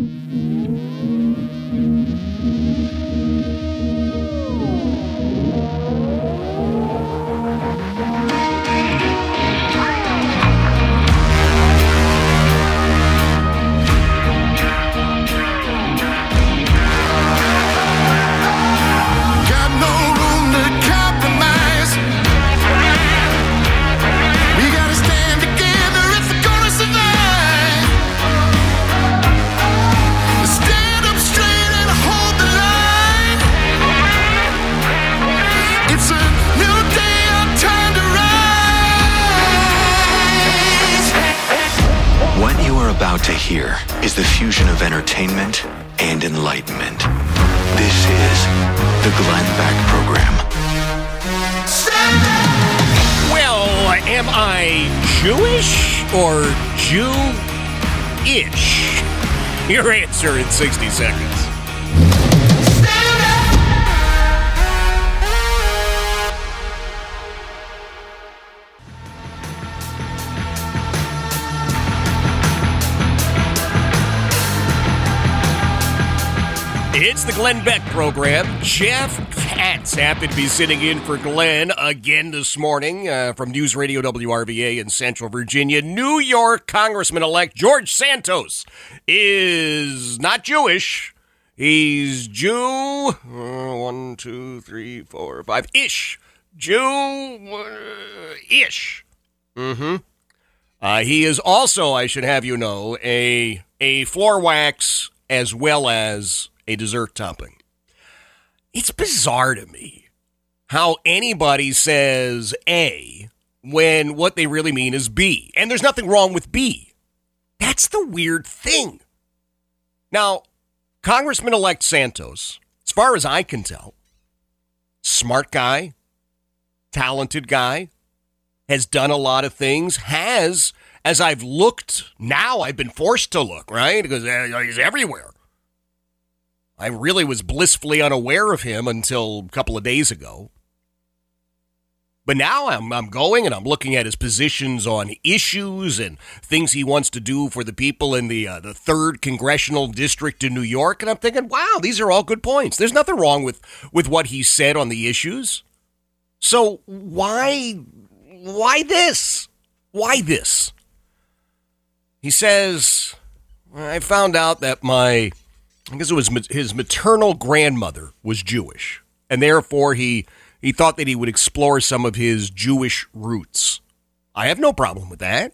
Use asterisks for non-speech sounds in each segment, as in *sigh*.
Got Jeff Katz happened to be sitting in for Glenn again this morning uh, from News Radio WRVA in Central Virginia. New York Congressman elect George Santos is not Jewish. He's Jew. uh, one, two, three, four, five ish. Jew ish. Mm hmm. Uh, he is also, I should have you know, a a floor wax as well as a dessert topping. It's bizarre to me how anybody says A when what they really mean is B. And there's nothing wrong with B. That's the weird thing. Now, Congressman elect Santos, as far as I can tell, smart guy, talented guy, has done a lot of things, has, as I've looked, now I've been forced to look, right? Because uh, he's everywhere. I really was blissfully unaware of him until a couple of days ago. But now I'm, I'm going and I'm looking at his positions on issues and things he wants to do for the people in the uh, the third congressional district in New York, and I'm thinking, wow, these are all good points. There's nothing wrong with with what he said on the issues. So why why this? Why this? He says, I found out that my I guess it was his maternal grandmother was Jewish, and therefore he he thought that he would explore some of his Jewish roots. I have no problem with that.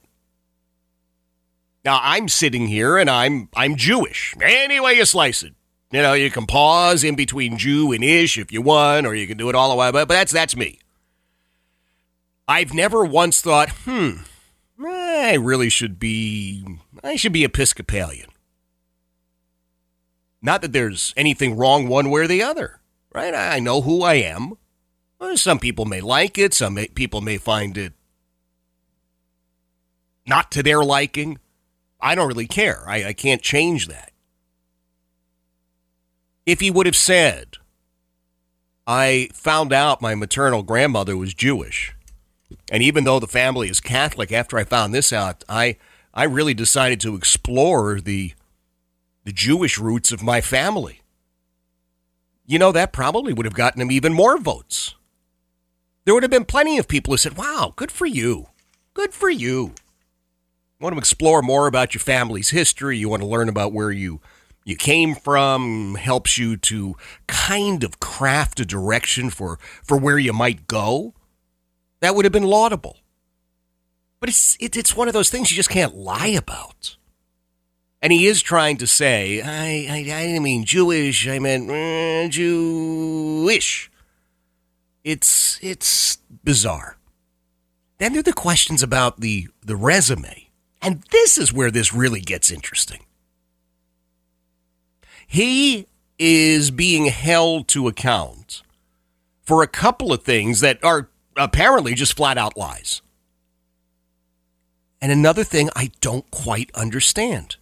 Now I'm sitting here and I'm I'm Jewish. Any way you slice it. You know, you can pause in between Jew and ish if you want, or you can do it all the way, but that's that's me. I've never once thought, hmm, I really should be I should be Episcopalian. Not that there's anything wrong one way or the other, right? I know who I am. Well, Some people may like it, some may, people may find it not to their liking. I don't really care. I, I can't change that. If he would have said, I found out my maternal grandmother was Jewish, and even though the family is Catholic, after I found this out, I, I really decided to explore the the Jewish roots of my family. You know, that probably would have gotten him even more votes. There would have been plenty of people who said, Wow, good for you. Good for you. You want to explore more about your family's history. You want to learn about where you you came from, helps you to kind of craft a direction for, for where you might go. That would have been laudable. But it's, it, it's one of those things you just can't lie about. And he is trying to say, I, I, I didn't mean Jewish, I meant uh, Jewish. It's, it's bizarre. Then there are the questions about the, the resume. And this is where this really gets interesting. He is being held to account for a couple of things that are apparently just flat out lies. And another thing I don't quite understand.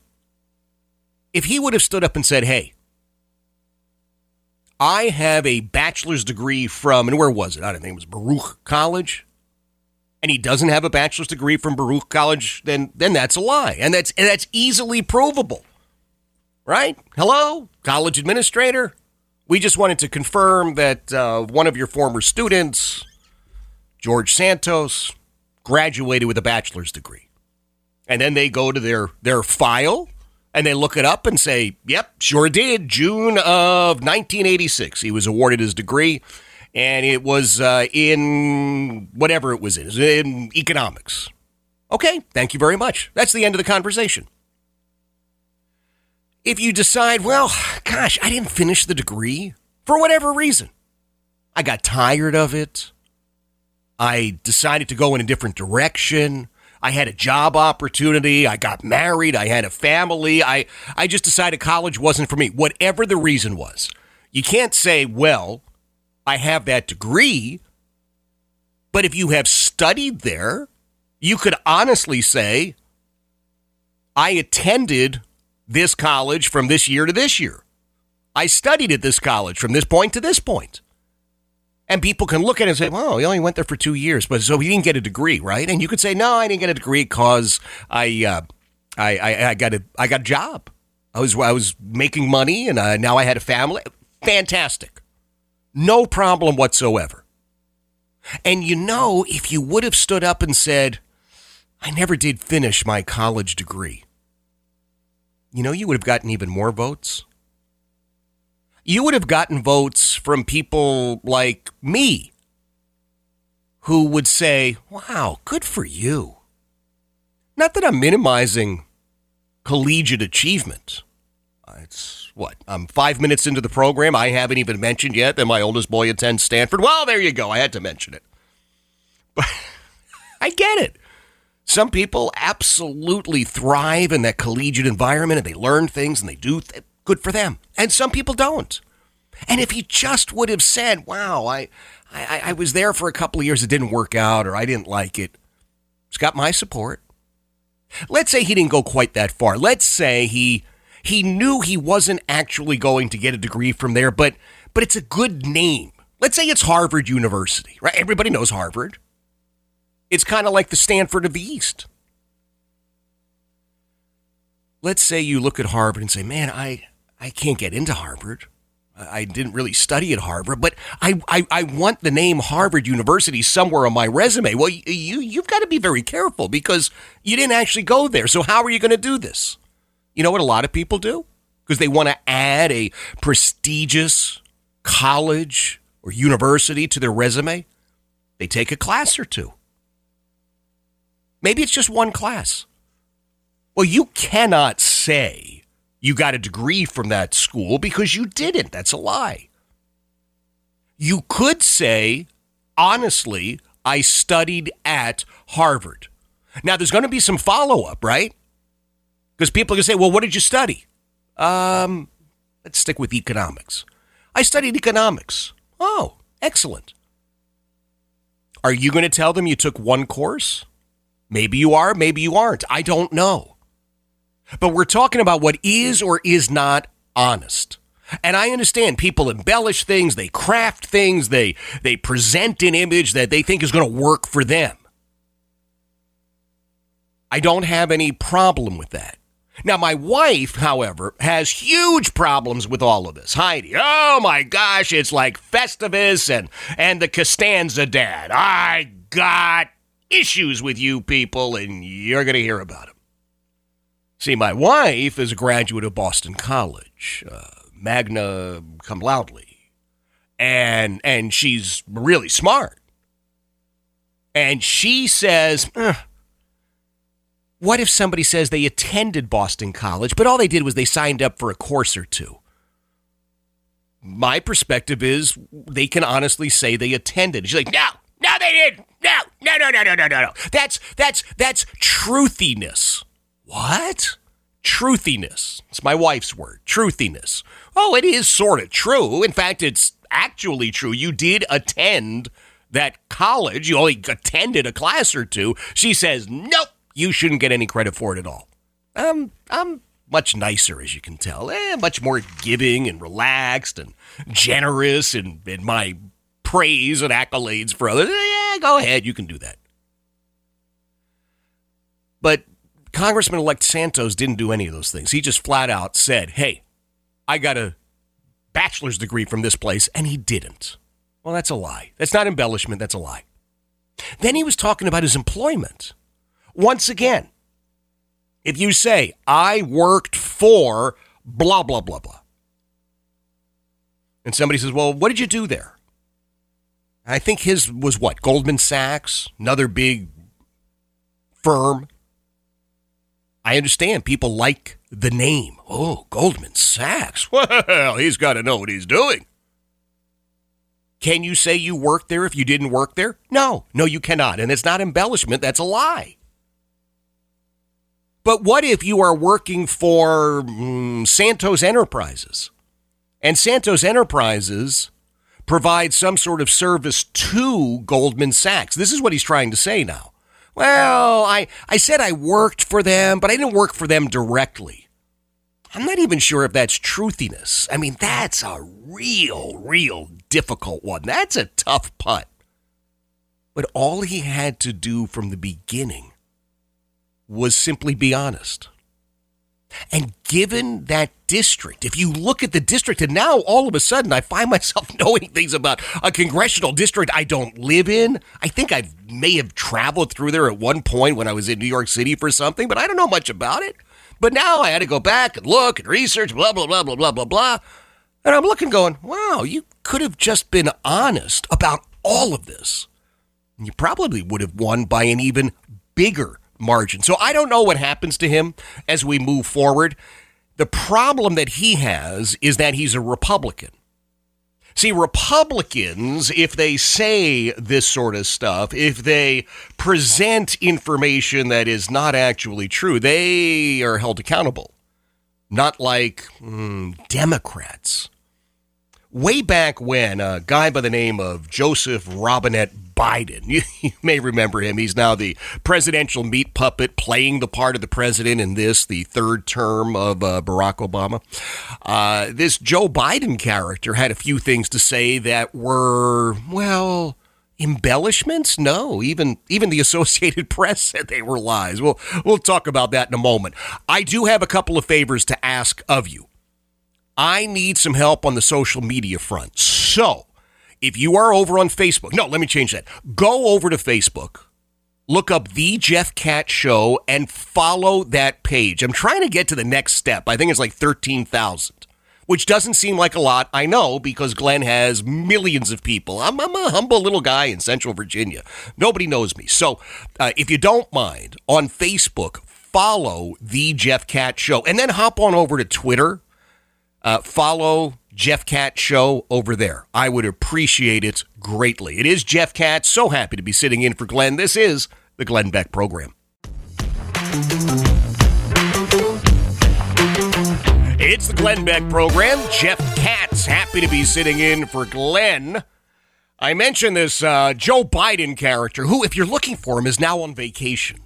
If he would have stood up and said, hey, I have a bachelor's degree from, and where was it? I don't think it was Baruch College. And he doesn't have a bachelor's degree from Baruch College, then then that's a lie. And that's and that's easily provable. right? Hello, college administrator. We just wanted to confirm that uh, one of your former students, George Santos, graduated with a bachelor's degree. And then they go to their, their file and they look it up and say, yep, sure did. June of 1986, he was awarded his degree. And it was uh, in whatever it was in, it was in economics. Okay, thank you very much. That's the end of the conversation. If you decide, well, gosh, I didn't finish the degree for whatever reason, I got tired of it. I decided to go in a different direction. I had a job opportunity. I got married. I had a family. I, I just decided college wasn't for me, whatever the reason was. You can't say, well, I have that degree. But if you have studied there, you could honestly say, I attended this college from this year to this year. I studied at this college from this point to this point. And people can look at it and say, well, he only went there for two years, but so he didn't get a degree, right? And you could say, no, I didn't get a degree because I, uh, I, I, I, got a, I got a job. I was, I was making money and uh, now I had a family. Fantastic. No problem whatsoever. And you know, if you would have stood up and said, I never did finish my college degree, you know, you would have gotten even more votes. You would have gotten votes from people like me who would say, wow, good for you. Not that I'm minimizing collegiate achievement. Uh, it's what? I'm five minutes into the program. I haven't even mentioned yet that my oldest boy attends Stanford. Well, there you go. I had to mention it. But *laughs* I get it. Some people absolutely thrive in that collegiate environment and they learn things and they do th- good for them. And some people don't. And if he just would have said, wow, I, I, I was there for a couple of years, it didn't work out, or I didn't like it, it's got my support. Let's say he didn't go quite that far. Let's say he he knew he wasn't actually going to get a degree from there, but but it's a good name. Let's say it's Harvard University, right? Everybody knows Harvard. It's kind of like the Stanford of the East. Let's say you look at Harvard and say, "Man, I I can't get into Harvard. I didn't really study at Harvard, but I, I, I want the name Harvard University somewhere on my resume. Well, you, you've got to be very careful because you didn't actually go there. So, how are you going to do this? You know what a lot of people do? Because they want to add a prestigious college or university to their resume. They take a class or two. Maybe it's just one class. Well, you cannot say you got a degree from that school because you didn't. That's a lie. You could say, honestly, I studied at Harvard. Now, there's going to be some follow up, right? Because people are going to say, well, what did you study? Um, let's stick with economics. I studied economics. Oh, excellent. Are you going to tell them you took one course? Maybe you are, maybe you aren't. I don't know. But we're talking about what is or is not honest. And I understand people embellish things, they craft things, they they present an image that they think is going to work for them. I don't have any problem with that. Now, my wife, however, has huge problems with all of this. Heidi, oh my gosh, it's like Festivus and, and the Costanza dad. I got issues with you people, and you're going to hear about them. See, my wife is a graduate of Boston College, uh, magna cum laude, and and she's really smart. And she says, "Uh, "What if somebody says they attended Boston College, but all they did was they signed up for a course or two? My perspective is they can honestly say they attended. She's like, "No, no, they didn't. No, no, no, no, no, no, no. That's that's that's truthiness." What? Truthiness. It's my wife's word. Truthiness. Oh, it is sort of true. In fact, it's actually true. You did attend that college. You only attended a class or two. She says, nope, you shouldn't get any credit for it at all. Um, I'm much nicer, as you can tell. Eh, much more giving and relaxed and generous in, in my praise and accolades for others. Yeah, go ahead. You can do that. But Congressman elect Santos didn't do any of those things. He just flat out said, hey, I got a bachelor's degree from this place, and he didn't. Well, that's a lie. That's not embellishment, that's a lie. Then he was talking about his employment. Once again, if you say, I worked for blah, blah, blah, blah, and somebody says, well, what did you do there? I think his was what? Goldman Sachs, another big firm. I understand people like the name. Oh, Goldman Sachs. *laughs* Well, he's got to know what he's doing. Can you say you worked there if you didn't work there? No, no, you cannot. And it's not embellishment, that's a lie. But what if you are working for mm, Santos Enterprises? And Santos Enterprises provides some sort of service to Goldman Sachs. This is what he's trying to say now. Well, I, I said I worked for them, but I didn't work for them directly. I'm not even sure if that's truthiness. I mean, that's a real, real difficult one. That's a tough putt. But all he had to do from the beginning was simply be honest. And given that district, if you look at the district, and now all of a sudden I find *laughs* myself knowing things about a congressional district I don't live in. I think I may have traveled through there at one point when I was in New York City for something, but I don't know much about it. But now I had to go back and look and research, blah, blah, blah, blah, blah, blah, blah. And I'm looking, going, wow, you could have just been honest about all of this. You probably would have won by an even bigger margin. So I don't know what happens to him as we move forward. The problem that he has is that he's a Republican. See, Republicans, if they say this sort of stuff, if they present information that is not actually true, they are held accountable. Not like mm, Democrats. Way back when, a guy by the name of Joseph Robinette Biden. *laughs* You, you, may remember him. He's now the presidential meat puppet playing the part of the president in this, the third term of uh, Barack Obama. Uh, this Joe Biden character had a few things to say that were, well, embellishments no even even the *laughs* associated press said they were lies we'll we'll talk about that in a moment i do have a couple of favors to ask of you i need some help on the social media front so if you are over on Facebook, no, let me change that. Go over to Facebook, look up The Jeff Katz Show, and follow that page. I'm trying to get to the next step. I think it's like 13,000, which doesn't seem like a lot. I know because Glenn has millions of people. I'm, I'm a humble little guy in Central Virginia. Nobody knows me. So uh, if you don't mind, on Facebook, follow The Jeff Katz Show, and then hop on over to Twitter. Uh, follow Jeff Katz show over there. I would appreciate it greatly. It is Jeff Katz. So happy to be sitting in for Glenn. This is the Glenn Beck program. It's the Glenn Beck program. Jeff Katz, happy to be sitting in for Glenn. I mentioned this uh, Joe Biden character, who, if you're looking for him, is now on vacation.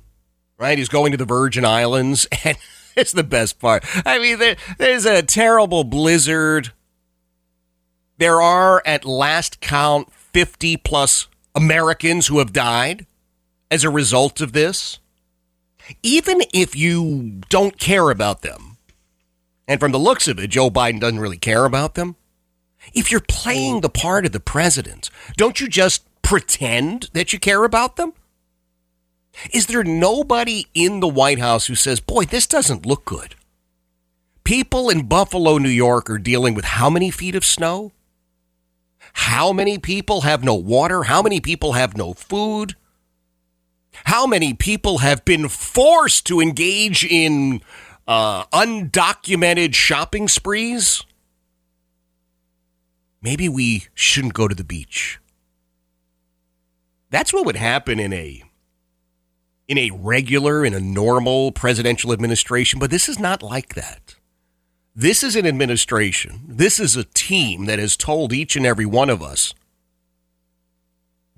Right? He's going to the Virgin Islands, *laughs* and it's the best part. I mean, there, there's a terrible blizzard there are, at last count, 50 plus Americans who have died as a result of this. Even if you don't care about them, and from the looks of it, Joe Biden doesn't really care about them, if you're playing the part of the president, don't you just pretend that you care about them? Is there nobody in the White House who says, boy, this doesn't look good? People in Buffalo, New York are dealing with how many feet of snow? How many people have no water? How many people have no food? How many people have been forced to engage in uh, undocumented shopping sprees? Maybe we shouldn't go to the beach. That's what would happen in a in a regular in a normal presidential administration, but this is not like that. This is an administration, this is a team that has told each and every one of us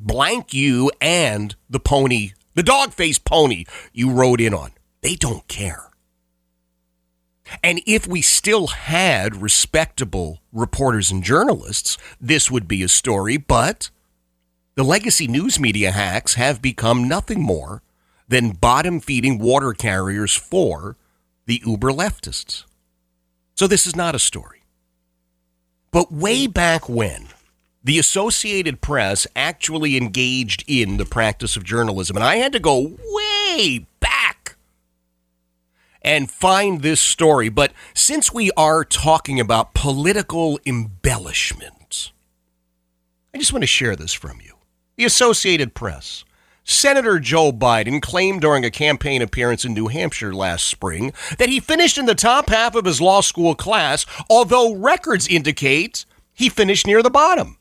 blank you and the pony, the dog faced pony you rode in on. They don't care. And if we still had respectable reporters and journalists, this would be a story, but the legacy news media hacks have become nothing more than bottom feeding water carriers for the uber leftists. So this is not a story. But way back when, the Associated Press actually engaged in the practice of journalism, and I had to go way back and find this story. But since we are talking about political embellishments, I just want to share this from you. The Associated Press. Senator Joe Biden claimed during a campaign appearance in New Hampshire last spring that he finished in the top half of his law school class, although records indicate he finished near the bottom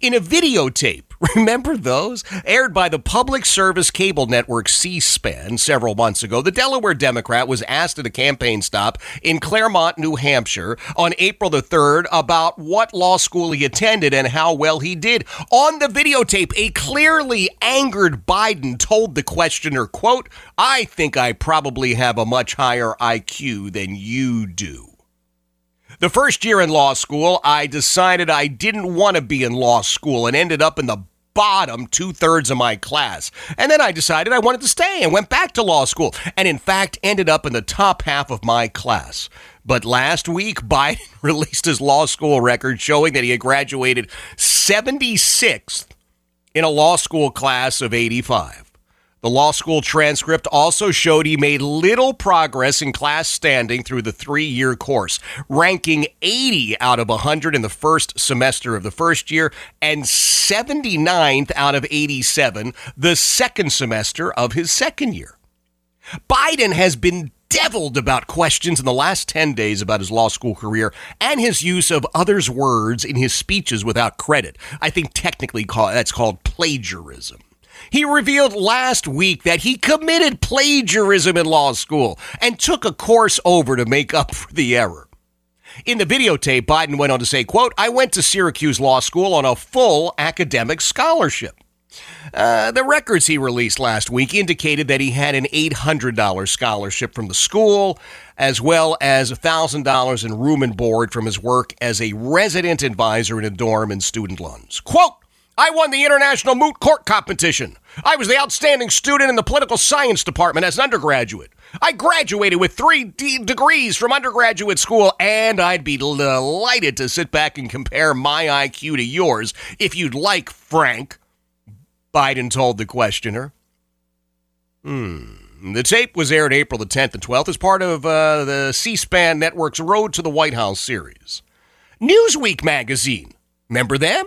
in a videotape. *laughs* Remember those? Aired by the public service cable network C SPAN several months ago, the Delaware Democrat was asked at a campaign stop in Claremont, New Hampshire on April the 3rd about what law school he attended and how well he did. On the videotape, a clearly angered Biden told the questioner, quote, I think I probably have a much higher IQ than you do. The first year in law school, I decided I didn't want to be in law school and ended up in the bottom two thirds of my class. And then I decided I wanted to stay and went back to law school and, in fact, ended up in the top half of my class. But last week, *laughs* Biden *laughs* released his law school record showing that he had graduated 76th in a law school class of 85. The law school transcript also showed he made little progress in class standing through the three year course, ranking 80 out of 100 in the first semester of the first year and 79th out of 87 the second semester of his second year. Biden has been deviled about questions in the last 10 days about his law school career and his use of others' words in his speeches without credit. I think technically that's called plagiarism. He revealed last week that he committed plagiarism in law school and took a course over to make up for the error. In the videotape, Biden went on to say, quote, I went to Syracuse Law School on a full academic scholarship. Uh, the records he released last week indicated that he had an $800 scholarship from the school, as well as $1,000 in room and board from his work as a resident advisor in a dorm and student loans. Quote, I won the International Moot Court Competition. I was the outstanding student in the political science department as an undergraduate. I graduated with three D- degrees from undergraduate school, and I'd be delighted to sit back and compare my IQ to yours if you'd like, Frank, Biden told the questioner. Hmm. The tape was aired April the 10th and 12th as part of uh, the C SPAN network's Road to the White House series. Newsweek magazine. Remember them?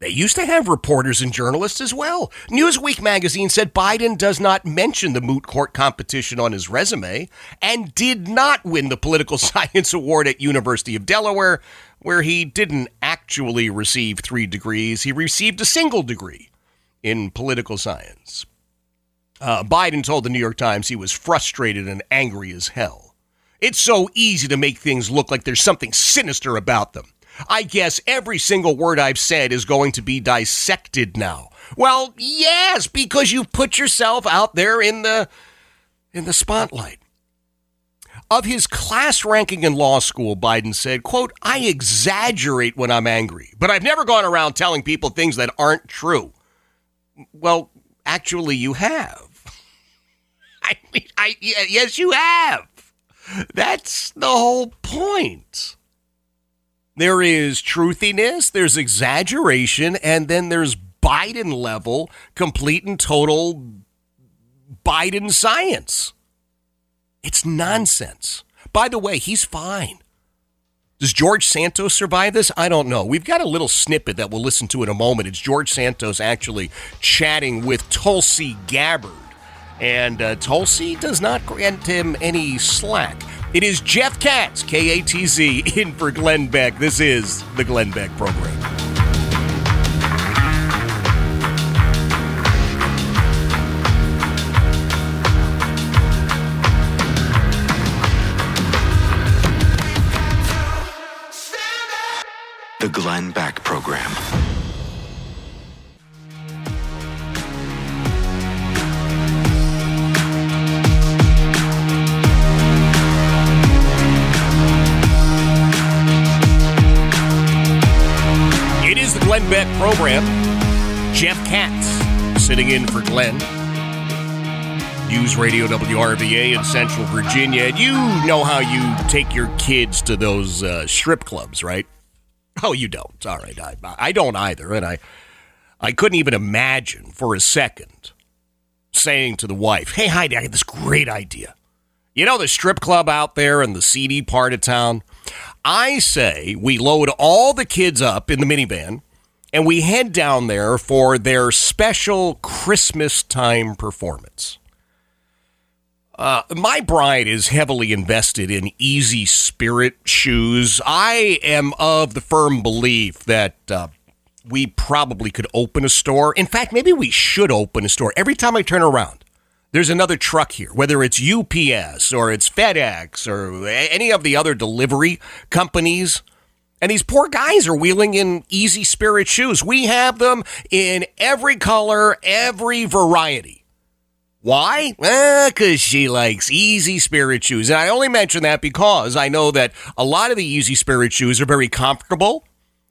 They used to have reporters and journalists as well. Newsweek magazine said Biden does not mention the moot court competition on his resume and did not win the political *laughs* science award at University of Delaware, where he didn't actually receive 3 degrees. He received a single degree in political science. Uh, Biden told the New York Times he was frustrated and angry as hell. It's so easy to make things look like there's something sinister about them. I guess every single word I've said is going to be dissected now. Well, yes, because you've put yourself out there in the in the spotlight. Of his class ranking in law school, Biden said, quote, I exaggerate when I'm angry, but I've never gone around telling people things that aren't true. Well, actually, you have. *laughs* I mean, I, yes, you have. That's the whole point. There is truthiness, there's exaggeration, and then there's Biden level, complete and total Biden science. It's nonsense. By the way, he's fine. Does George Santos survive this? I don't know. We've got a little snippet that we'll listen to in a moment. It's George Santos actually chatting with Tulsi Gabbard. And uh, Tulsi does not grant him any slack. It is Jeff Katz, K A T Z, in for Glenn Beck. This is the Glenn Beck Program. The Glenn Beck Program. Glenn Beck program. Jeff Katz sitting in for Glenn. News Radio WRVA in Central Virginia. And you know how you take your kids to those uh, strip clubs, right? Oh, you don't. All right. I, I don't either. And I, I couldn't even imagine for a second saying to the wife, Hey, Heidi, I got this great idea. You know the strip club out there in the seedy part of town? I say we load all the kids up in the minivan and we head down there for their special Christmas time performance. Uh, my bride is heavily invested in Easy Spirit shoes. I am of the firm belief that uh, we probably could open a store. In fact, maybe we should open a store. Every time I turn around, there's another truck here, whether it's UPS or it's FedEx or any of the other delivery companies. And these poor guys are wheeling in Easy Spirit shoes. We have them in every color, every variety. Why? Because she likes Easy Spirit shoes. And I only mention that because I know that a lot of the Easy Spirit shoes are very comfortable.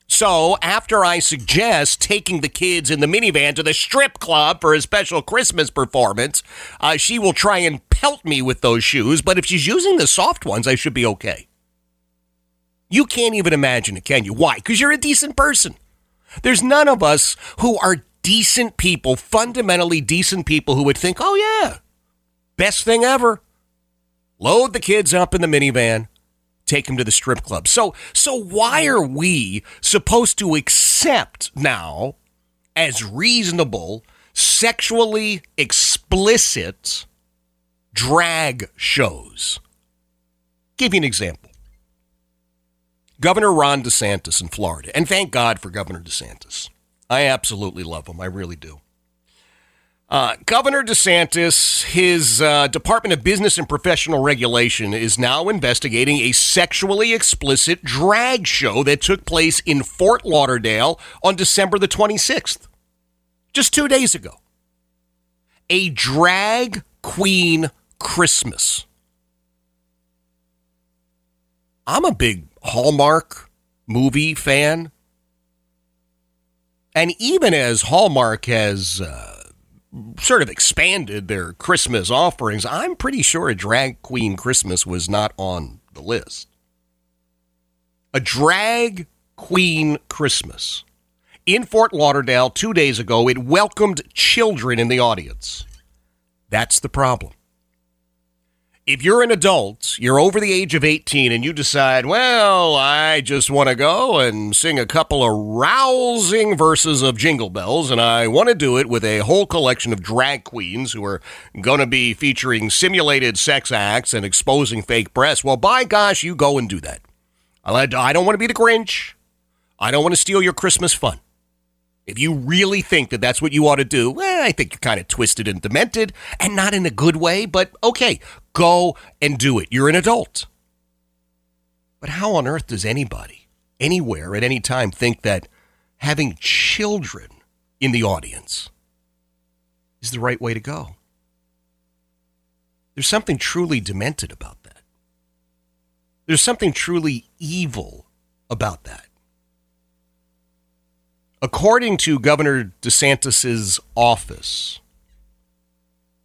So, after I suggest taking the kids in the minivan to the strip club for a special Christmas performance, uh, she will try and pelt me with those shoes. But if she's using the soft ones, I should be okay. You can't even imagine it, can you? Why? Because you're a decent person. There's none of us who are decent people, fundamentally decent people who would think, oh, yeah, best thing ever. Load the kids up in the minivan, take them to the strip club. So, so why are we supposed to accept now as reasonable, sexually explicit drag shows? Give you an example. Governor Ron DeSantis in Florida, and thank God for Governor DeSantis. I absolutely love him. I really do. Uh, Governor DeSantis, his uh, Department of Business and Professional Regulation is now investigating a sexually explicit drag show that took place in Fort Lauderdale on December the 26th, just two days ago. A drag queen Christmas. I'm a big Hallmark movie fan. And even as Hallmark has uh, sort of expanded their Christmas offerings, I'm pretty sure a drag queen Christmas was not on the list. A drag queen Christmas in Fort Lauderdale two days ago, it welcomed children in the audience. That's the problem if you're an adult, you're over the age of 18, and you decide, well, I just want to go and sing a couple of rousing verses of Jingle Bells, and I want to do it with a whole collection of drag queens who are going to be featuring simulated sex acts and exposing fake breasts, well, by gosh, you go and do that. I don't want to be the Grinch. I don't want to steal your Christmas fun. If you really think that that's what you ought to do, well, I think you're kind of twisted and demented and not in a good way, but okay, go and do it. You're an adult. But how on earth does anybody, anywhere, at any time, think that having children in the audience is the right way to go? There's something truly demented about that. There's something truly evil about that. According to Governor DeSantis's office,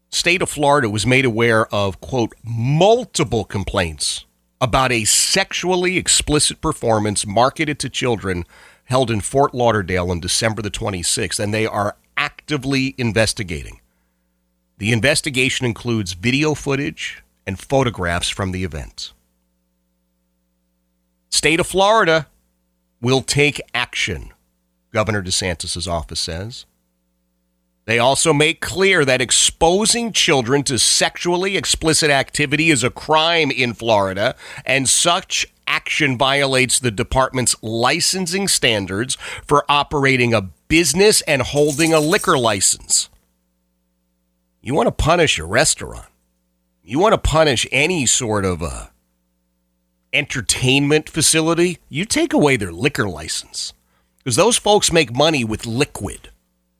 state of Florida was made aware of quote multiple complaints about a sexually explicit performance marketed to children held in Fort Lauderdale on December the 26th and they are actively investigating. The investigation includes video footage and photographs from the event. State of Florida will take action Governor DeSantis' office says. They also make clear that exposing children to sexually explicit activity is a crime in Florida, and such action violates the department's licensing standards for operating a business and holding a liquor license. You want to punish a restaurant, you want to punish any sort of a entertainment facility, you take away their liquor license because those folks make money with liquid,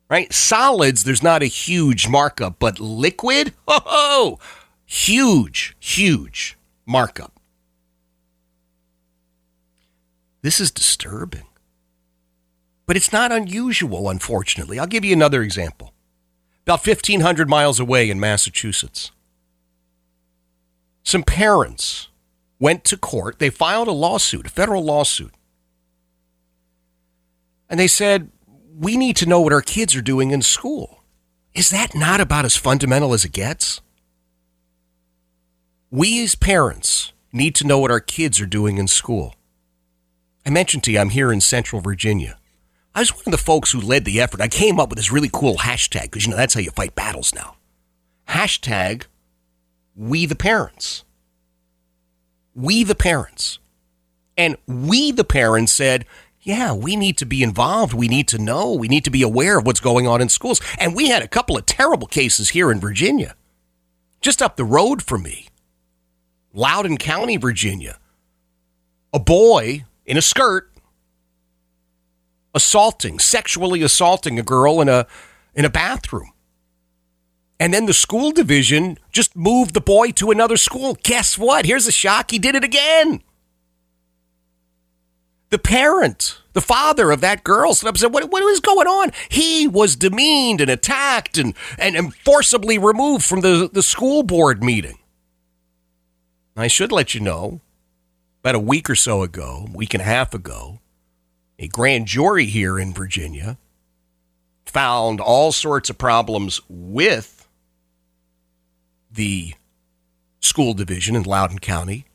right? Solids, there's not a huge markup, but liquid, oh, huge, huge markup. This is disturbing. But it's not unusual, unfortunately. I'll give you another example. about 1,500 miles away in Massachusetts. Some parents went to court. They filed a lawsuit, a federal lawsuit. And they said, We need to know what our kids are doing in school. Is that not about as fundamental as it gets? We as parents need to know what our kids are doing in school. I mentioned to you, I'm here in Central Virginia. I was one of the folks who led the effort. I came up with this really cool hashtag because, you know, that's how you fight battles now. Hashtag we the parents. We the parents. And we the parents said, yeah, we need to be involved. We need to know. We need to be aware of what's going on in schools. And we had a couple of terrible cases here in Virginia, just up the road from me. Loudoun County, Virginia. A boy in a skirt assaulting, sexually assaulting a girl in a in a bathroom. And then the school division just moved the boy to another school. Guess what? Here's a shock. He did it again. The parent, the father of that girl, stood up and said, What, what was going on? He was demeaned and attacked and, and, and forcibly removed from the, the school board meeting. I should let you know, about a week or so ago, a week and a half ago, a grand jury here in Virginia found all sorts of problems with the school division in Loudoun County.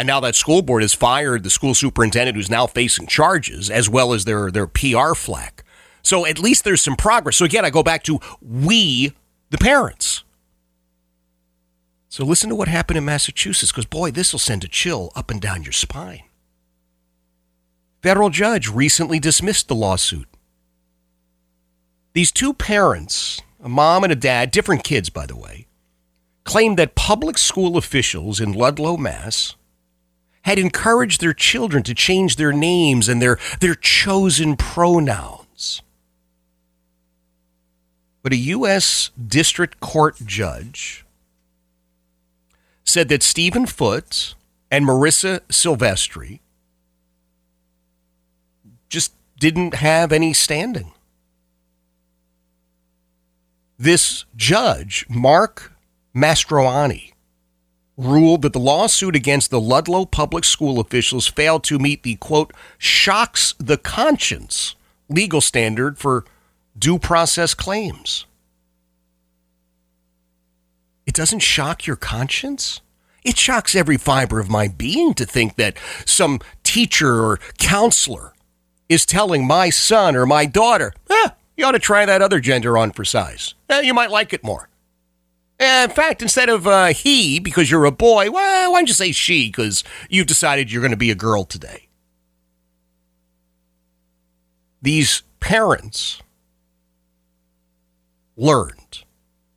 And now that school board has fired the school superintendent who's now facing charges as well as their, their PR flack. So at least there's some progress. So again, I go back to we, the parents. So listen to what happened in Massachusetts because, boy, this will send a chill up and down your spine. Federal judge recently dismissed the lawsuit. These two parents, a mom and a dad, different kids, by the way, claimed that public school officials in Ludlow, Mass, had encouraged their children to change their names and their, their chosen pronouns. But a U.S. District Court judge said that Stephen Foote and Marissa Silvestri just didn't have any standing. This judge, Mark Mastroianni, ruled that the lawsuit against the Ludlow public school officials failed to meet the quote, shocks the conscience legal standard for due process claims. It doesn't shock your conscience? It shocks every fiber of my being to think that some teacher or counselor is telling my son or my daughter, eh, you ought to try that other gender on for size. Eh, you might like it more. Eh, in fact, instead of uh, he, because you're a boy, why don't you say she, because you've decided you're going to be a girl today? These parents learned,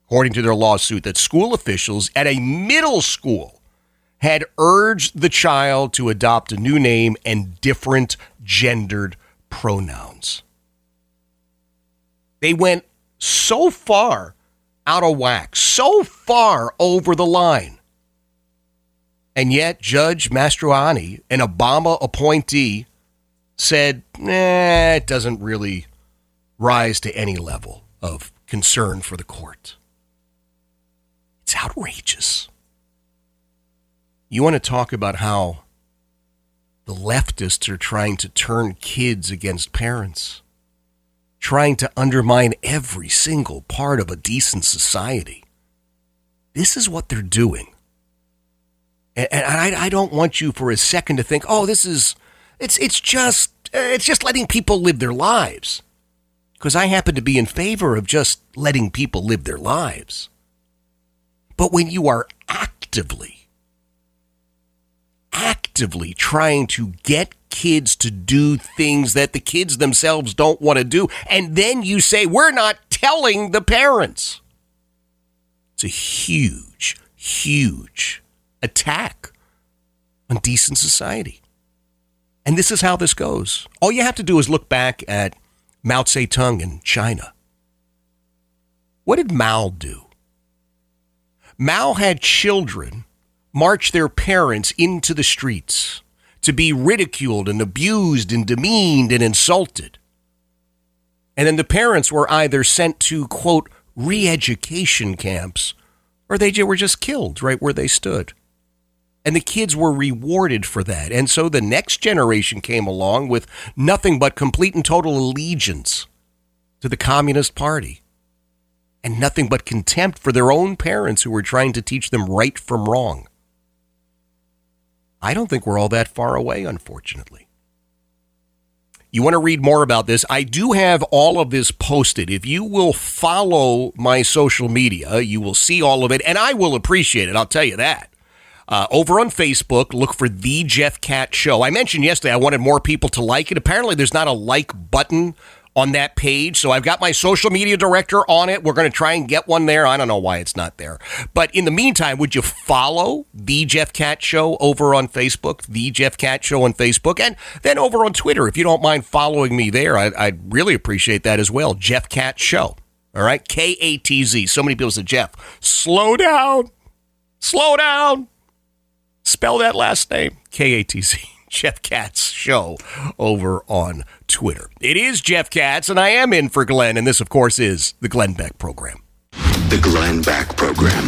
according to their lawsuit, that school officials at a middle school had urged the child to adopt a new name and different gendered pronouns. They went so far out of whack, so far over the line. And yet, Judge Mastroianni, an Obama appointee, said, nah, it doesn't really rise to any level of concern for the court. It's outrageous. You want to talk about how the leftists are trying to turn kids against parents, trying to undermine every single part of a decent society. This is what they're doing. And, and I, I don't want you for a second to think, oh, this is, it's, it's just, it's just letting people live their lives. Because I happen to be in favor of just letting people live their lives. But when you are actively actively trying to get kids to do things that the kids themselves don't want to do. And then you say, we're not telling the parents. It's a huge, huge attack on decent society. And this is how this goes. All you have to do is look back at Mao Zedong in China. What did Mao do? Mao had children march their parents into the streets to be ridiculed and abused and demeaned and insulted. And then the parents were either sent to, quote, re education camps or they were just killed right where they stood. And the kids were rewarded for that. And so the next generation came along with nothing but complete and total allegiance to the Communist Party and nothing but contempt for their own parents who were trying to teach them right from wrong. I don't think we're all that far away, unfortunately. You want to read more about this? I do have all of this posted. If you will follow my social media, you will see all of it, and I will appreciate it. I'll tell you that. Uh, over on Facebook, look for The Jeff Katz Show. I mentioned yesterday I wanted more people to like it. Apparently, there's not a like button on that page. So I've got my social media director on it. We're going to try and get one there. I don't know why it's not there. But in the meantime, would you follow The Jeff Katz Show over on Facebook? The Jeff Katz Show on Facebook. And then over on Twitter, if you don't mind following me there, I, I'd really appreciate that as well. Jeff Katz Show. All right. K A T Z. So many people said, Jeff, slow down. Slow down. Spell that last name. K A T Z. *laughs* Jeff Katz show over on Twitter. It is Jeff Katz, and I am in for Glenn, and this, of course, is the Glenn Beck program. The Glenn Beck Program.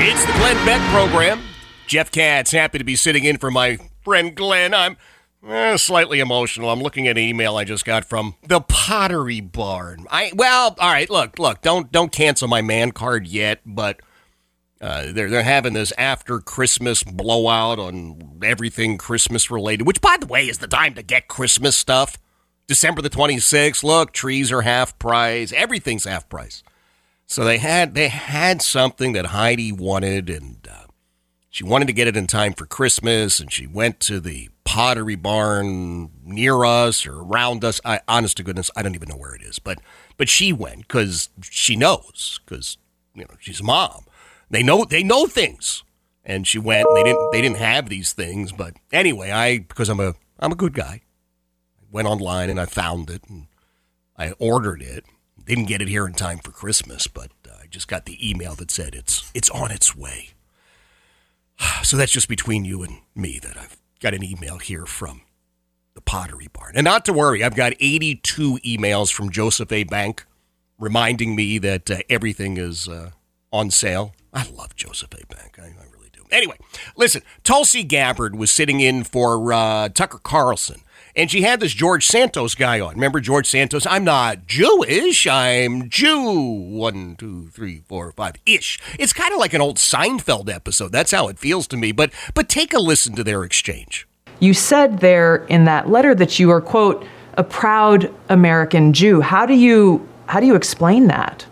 It's the Glenn Beck program. Jeff Katz, happy to be sitting in for my friend Glenn. I'm eh, slightly emotional. I'm looking at an email I just got from the Pottery Barn. I well, all right. Look, look. Don't don't cancel my man card yet, but uh, they're they're having this after Christmas blowout on everything Christmas related. Which, by the way, is the time to get Christmas stuff. December the 26th. Look, trees are half price. Everything's half price. So they had they had something that Heidi wanted, and uh, she wanted to get it in time for Christmas, and she went to the Pottery Barn near us or around us. I, honest to goodness, I don't even know where it is, but but she went because she knows because you know she's a mom. They know they know things, and she went. And they didn't they didn't have these things, but anyway, I because I'm a I'm a good guy. I went online and I found it and I ordered it. Didn't get it here in time for Christmas, but uh, I just got the email that said it's it's on its way. *sighs* So that's just between you and me that I've got an email here from the Pottery Barn. And not to worry, I've got 82 emails from Joseph A. Bank reminding me that uh, everything is uh, on sale. I love Joseph A. Bank. I, I really do. Anyway, listen, Tulsi Gabbard was sitting in for uh, Tucker Carlson. And she had this George Santos guy on. Remember George Santos? I'm not Jewish. I'm Jew. One, two, three, four, five ish. It's kind of like an old Seinfeld episode. That's how it feels to me. But but take a listen to their exchange. You said there in that letter that you are, quote, a proud American Jew. How do you how do you explain that?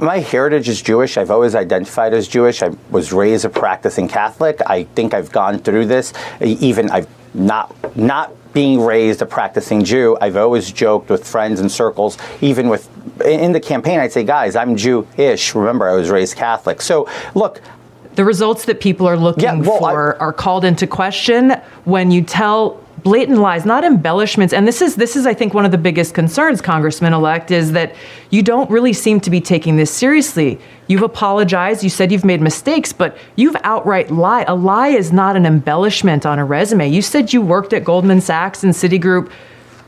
My heritage is Jewish. I've always identified as Jewish. I was raised a practicing Catholic. I think I've gone through this. Even I've not not being raised a practicing Jew. I've always joked with friends and circles, even with in the campaign. I'd say, guys, I'm Jewish. Remember, I was raised Catholic. So look, The results that people are looking Yeah, well, for are called into question when you tell blatant lies, not embellishments. And this is this is I think one of the biggest concerns, Congressman elect, is that you don't really seem to be taking this seriously. You've apologized, you said you've made mistakes, but you've outright lied. A lie is not an embellishment on a resume. You said you worked at Goldman Sachs and Citigroup.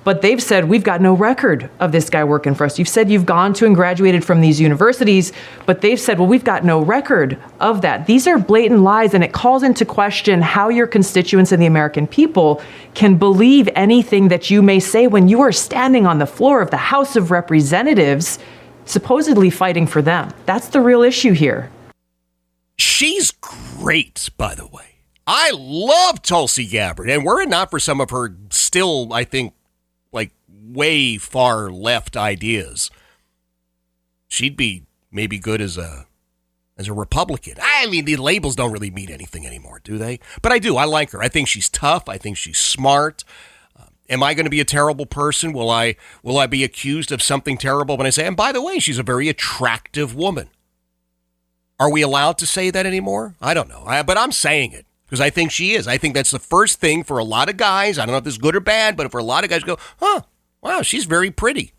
But they've said, we've got no record of this guy working for us. You've said you've gone to and graduated from these universities, but they've said, well, we've got no record of that. These are blatant lies, and it calls into question how your constituents and the American people can believe anything that you may say when you are standing on the floor of the House of Representatives, supposedly fighting for them. That's the real issue here. She's great, by the way. I love Tulsi Gabbard, and were it not for some of her still, I think, way far left ideas, she'd be maybe good as a as a Republican. I mean, the labels don't really mean anything anymore, do they? But I do. I like her. I think she's tough. I think she's smart. Uh, am I going to be a terrible person? Will I will I be accused of something terrible when I say? And by the way, she's a very attractive woman. Are we allowed to say that anymore? I don't know. I, but I'm saying it because I think she is. I think that's the first thing for a lot of guys. I don't know if this is good or bad, but for a lot of guys go, huh, wow, she's very pretty.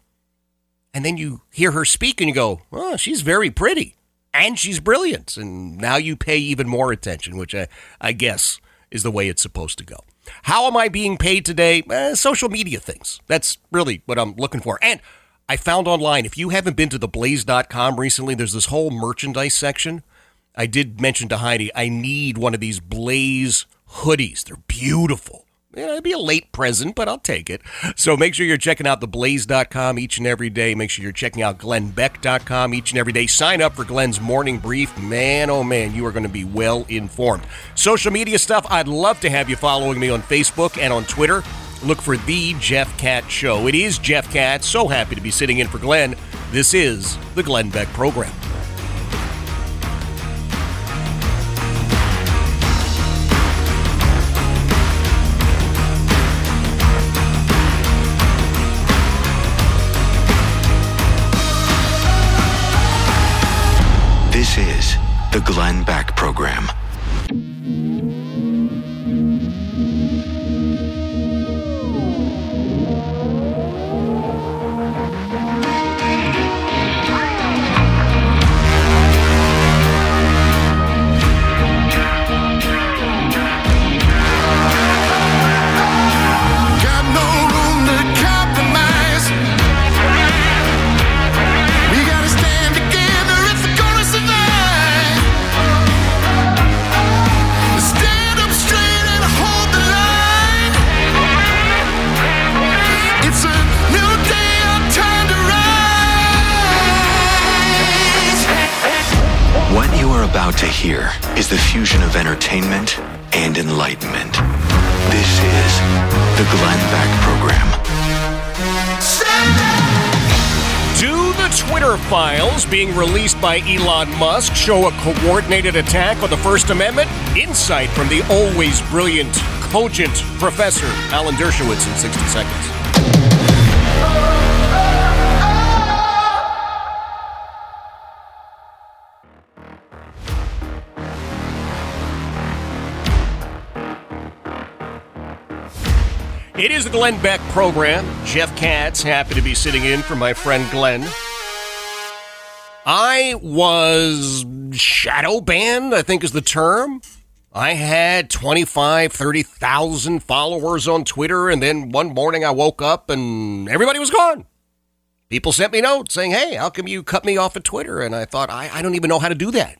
and then you hear her speak and you go, oh, she's very pretty and she's brilliant. And now you pay even more attention, which I, I guess is the way it's supposed to go. How am I being paid today? Eh, social media things. That's really what I'm looking for. And I found online, if you haven't been to theblaze.com recently, there's this whole merchandise section. I did mention to Heidi, I need one of these Blaze hoodies. They're beautiful. Yeah, it'd be a late present, but I'll take it. So make sure you're checking out theblaze.com each and every day. Make sure you're checking out glennbeck.com each and every day. Sign up for Glenn's morning brief. Man, oh man, you are going to be well informed. Social media stuff, I'd love to have you following me on Facebook and on Twitter. Look for The Jeff Katz Show. It is Jeff Katz. So happy to be sitting in for Glenn. This is the Glenn Beck Program. Glenn Beck Program. Hear is the fusion of entertainment and enlightenment. This is the Glenn Beck Program. Do the Twitter files being released by Elon Musk show a coordinated attack on the First Amendment? Insight from the always brilliant, cogent Professor Alan Dershowitz in 60 seconds. It is the Glenn Beck program. Jeff Katz, happy to be sitting in for my friend Glenn. I was shadow banned, I think is the term. I had 25, 30,000 followers on Twitter, and then one morning I woke up and everybody was gone. People sent me notes saying, hey, how come you cut me off of Twitter? And I thought, I, I don't even know how to do that.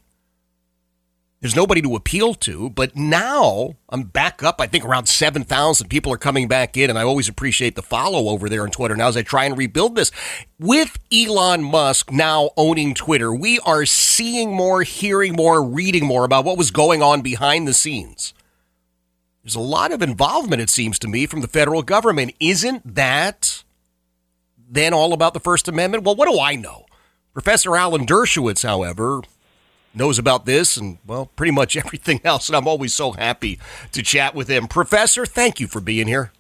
There's nobody to appeal to, but now I'm back up. I think around 7,000 people are coming back in, and I always appreciate the follow over there on Twitter now as I try and rebuild this. With Elon Musk now owning Twitter, we are seeing more, hearing more, reading more about what was going on behind the scenes. There's a lot of involvement, it seems to me, from the federal government. Isn't that then all about the First Amendment? Well, what do I know? Professor Alan Dershowitz, however, knows about this and, well, pretty much *laughs* everything else. And I'm always so happy to chat with him. Professor, thank you for being here.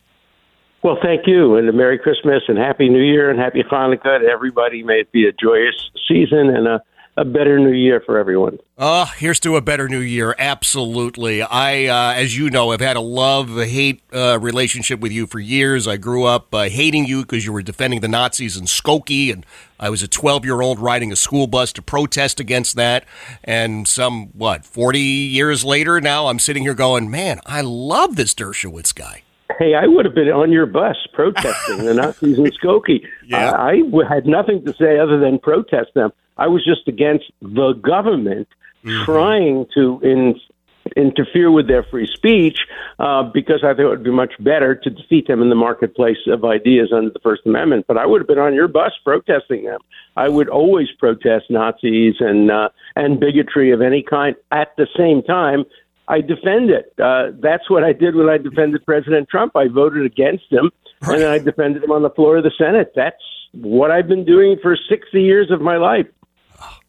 Well, thank you, and a Merry Christmas and Happy New Year and Happy Hanukkah to everybody. May it be a joyous season and a, a better New Year for everyone. Uh, here's to a better new year. Absolutely. I, uh, as you know, have had a love hate uh, relationship with you for years. I grew up uh, hating you because you were defending the Nazis in Skokie, and I was a 12 year old riding a school bus to protest against that. And some, what, 40 years later, now I'm sitting here going, man, I love this Dershowitz guy. Hey, I would have been on your bus protesting the *laughs* Nazis in Skokie. Yeah. I, I had nothing to say other than protest them. I was just against the government trying to in, interfere with their free speech uh, because I thought it would be much better to defeat them in the marketplace of ideas under the First Amendment. But I would have been on your bus protesting them. I would always protest Nazis and uh, and bigotry of any kind. At the same time, I defend it. Uh, that's what I did when I defended President Trump. I voted against him, and I defended him on the floor of the Senate. That's what I've been doing for 60 years of my life.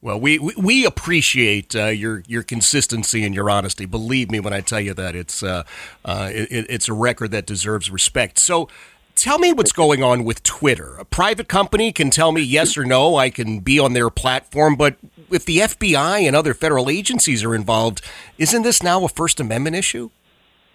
Well, we we, we appreciate uh, your your consistency and your honesty. Believe me when I tell you that it's uh, uh, it, it's a record that deserves respect. So. Tell me what's going on with Twitter. A private company can tell me yes or no. I can be on their platform, but if the FBI and other federal agencies are involved, isn't this now a First Amendment issue?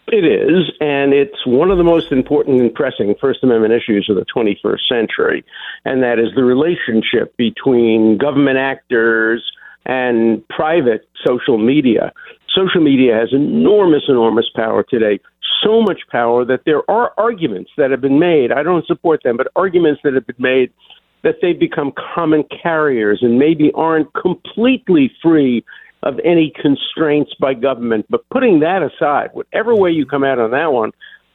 It is, and it's one of the most important and pressing First Amendment issues of the 21st century, and that is the relationship between government actors and private social media. Social media has enormous, enormous power today. So much power that there are arguments that have been made. I don't support them, but arguments that have been made that they become common carriers and maybe aren't completely free of any constraints by government. But putting that aside, whatever way you come out on that one,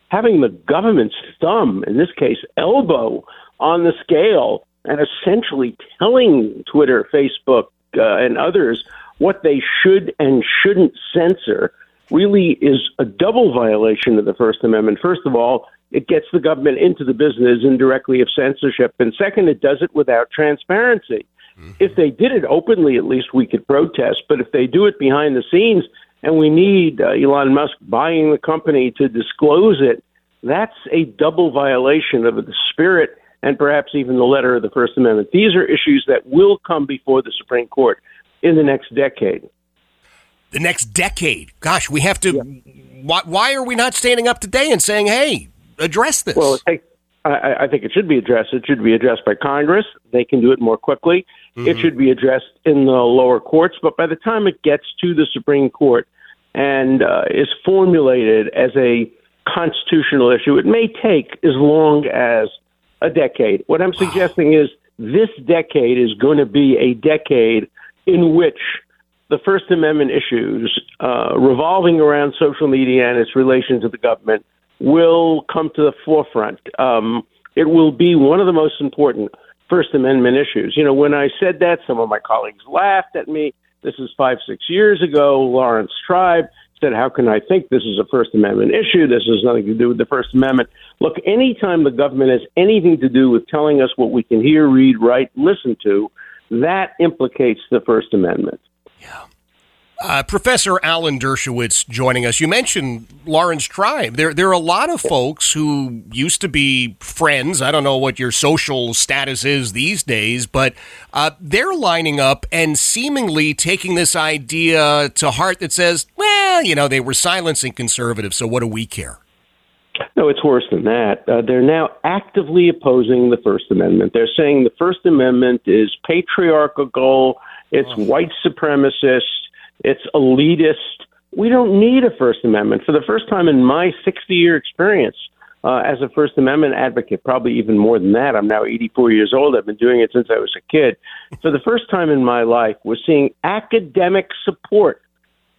having the government's thumb, in this case, elbow, on the scale and essentially telling Twitter, Facebook, uh, and others what they should and shouldn't censor really is a double violation of the First Amendment. First of all, it gets the government into the business indirectly of censorship. And second, it does it without transparency. If they did it openly, at least we could protest. But if they do it behind the scenes, and we need uh, Elon Musk buying the company to disclose it, that's a double violation of the spirit and perhaps even the letter of the First Amendment. These are issues that will come before the Supreme Court in the next decade. The next decade. Gosh, we have to. Why, why are we not standing up today and saying, hey, address this? Well, I, I think it should be addressed. It should be addressed by Congress. They can do it more quickly. It should be addressed in the lower courts. But by the time it gets to the Supreme Court and uh, is formulated as a constitutional issue, it may take as long as a decade. What I'm *sighs* suggesting is this decade is going to be a decade in which the First Amendment issues uh, revolving around social media and its relation to the government will come to the forefront. Um, it will be one of the most important First Amendment issues. You know, when I said that, some of my colleagues laughed at me. This is five, six years ago. Laurence Tribe said, How can I think this is a First Amendment issue? This has nothing to do with the First Amendment. Look, anytime the government has anything to do with telling us what we can hear, read, write, listen to, that implicates the First Amendment. Uh, Professor Alan Dershowitz joining us. You mentioned Laurence Tribe. There, there are a lot of folks who used to be friends. I don't know what your social status is these days, but uh, they're lining up and seemingly taking this idea to heart that says, well, you know, they were silencing conservatives, so what do we care? No, it's worse than that. Uh, they're now actively opposing the First Amendment. They're saying the First Amendment is patriarchal, it's white supremacist, it's elitist. We don't need a First Amendment. For the first time in my 60 year experience uh, as a First Amendment advocate, probably even more than that, I'm now 84 years old. I've been doing it since I was a kid. For the first time in my life, we're seeing academic support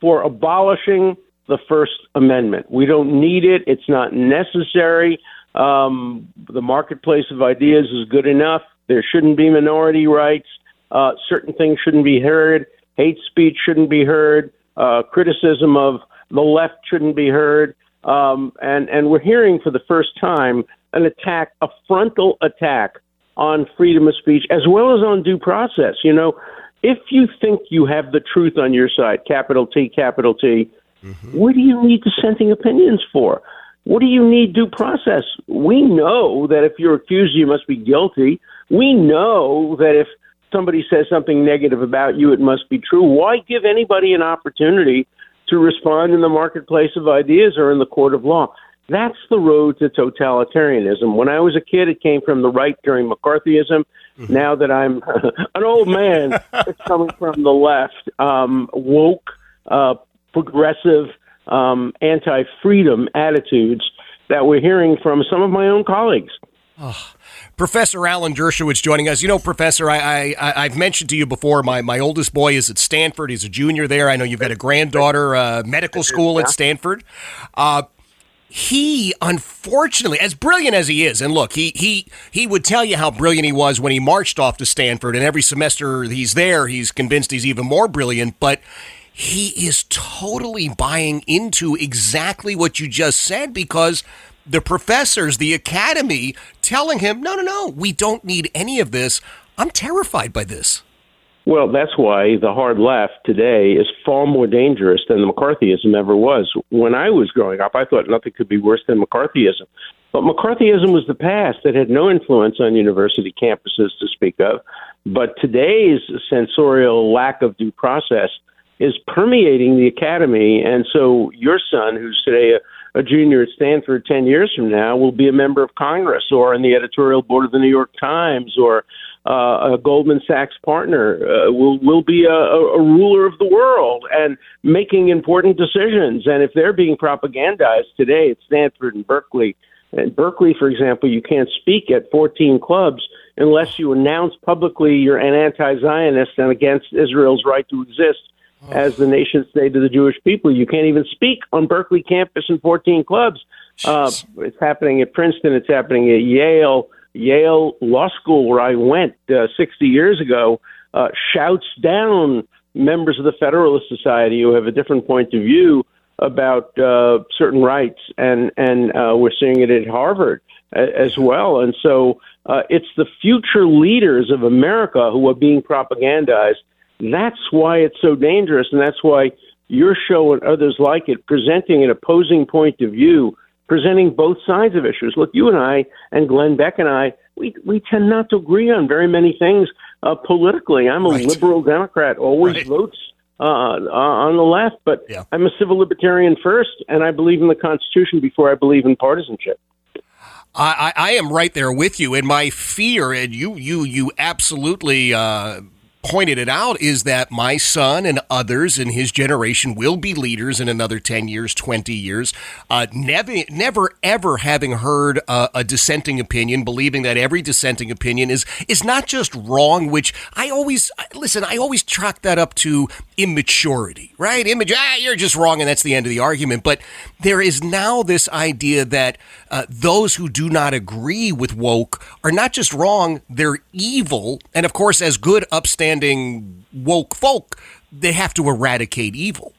for abolishing the First Amendment. We don't need it. It's not necessary. Um, the marketplace of ideas is good enough. There shouldn't be minority rights. Uh, certain things shouldn't be heard. Hate speech shouldn't be heard. Uh, criticism of the left shouldn't be heard. Um, and and we're hearing for the first time an attack, a frontal attack on freedom of speech as well as on due process. You know, if you think you have the truth on your side, capital T, capital T, what do you need dissenting opinions for? What do you need due process? We know that if you're accused, you must be guilty. We know that if somebody says something negative about you, it must be true. Why give anybody an opportunity to respond in the marketplace of ideas or in the court of law? That's the road to totalitarianism. When I was a kid, it came from the right during McCarthyism. Now that I'm *laughs* an old man, it's coming from the left. Um, woke, uh, progressive, um, anti freedom attitudes that we're hearing from some of my own colleagues. Professor Alan Dershowitz joining us. You know, Professor, I, I, I've mentioned to you before, my, my oldest boy is at Stanford. He's a junior there. I know you've got a granddaughter, uh, medical school at Stanford. Uh, he unfortunately as brilliant as he is and look he he he would tell you how brilliant he was when he marched off to Stanford and every semester he's there he's convinced he's even more brilliant but he is totally buying into exactly what you just said because the professors the academy telling him no no no we don't need any of this i'm terrified by this Well, that's why the hard left today is far more dangerous than the McCarthyism ever was. When I was growing up, I thought nothing could be worse than McCarthyism. But McCarthyism was the past. It had no influence on university campuses to speak of. But today's censorial lack of due process is permeating the academy. And so your son, who's today a, a junior at Stanford 10 years from now will be a member of Congress or on the editorial board of the New York Times or uh, a Goldman Sachs partner, uh, will will be a, a ruler of the world and making important decisions. And if they're being propagandized today at Stanford and Berkeley, and Berkeley, for example, you can't speak at 14 clubs unless you announce publicly you're an anti-Zionist and against Israel's right to exist as the nation state of the Jewish people. You can't even speak on Berkeley campus in 14 clubs. Uh, it's happening at Princeton. It's happening at Yale. Yale Law School, where I went uh, 60 years ago, uh, shouts down members of the Federalist Society who have a different point of view about uh, certain rights, and and uh, we're seeing it at Harvard a- as well. And so uh, it's the future leaders of America who are being propagandized. That's why it's so dangerous, and that's why your show and others like it, presenting an opposing point of view, presenting both sides of issues. Look, you and I, and Glenn Beck and I, we we tend not to agree on very many things uh, politically. I'm a Right. liberal Democrat, always Right. votes uh, uh, on the left, but Yeah. I'm a civil libertarian first, and I believe in the Constitution before I believe in partisanship. I, I, I am right there with you, and my fear, and you you you absolutely uh, pointed it out, is that my son and others in his generation will be leaders in another ten years, twenty years. Uh, never, never, ever having heard a dissenting opinion, believing that every dissenting opinion is is not just wrong. Which I always listen. I always chalk that up to immaturity, right? Image, ah, you're just wrong, and that's the end of the argument. But there is now this idea that uh, those who do not agree with woke are not just wrong, they're evil. And of course, as good, upstanding woke folk, they have to eradicate evil.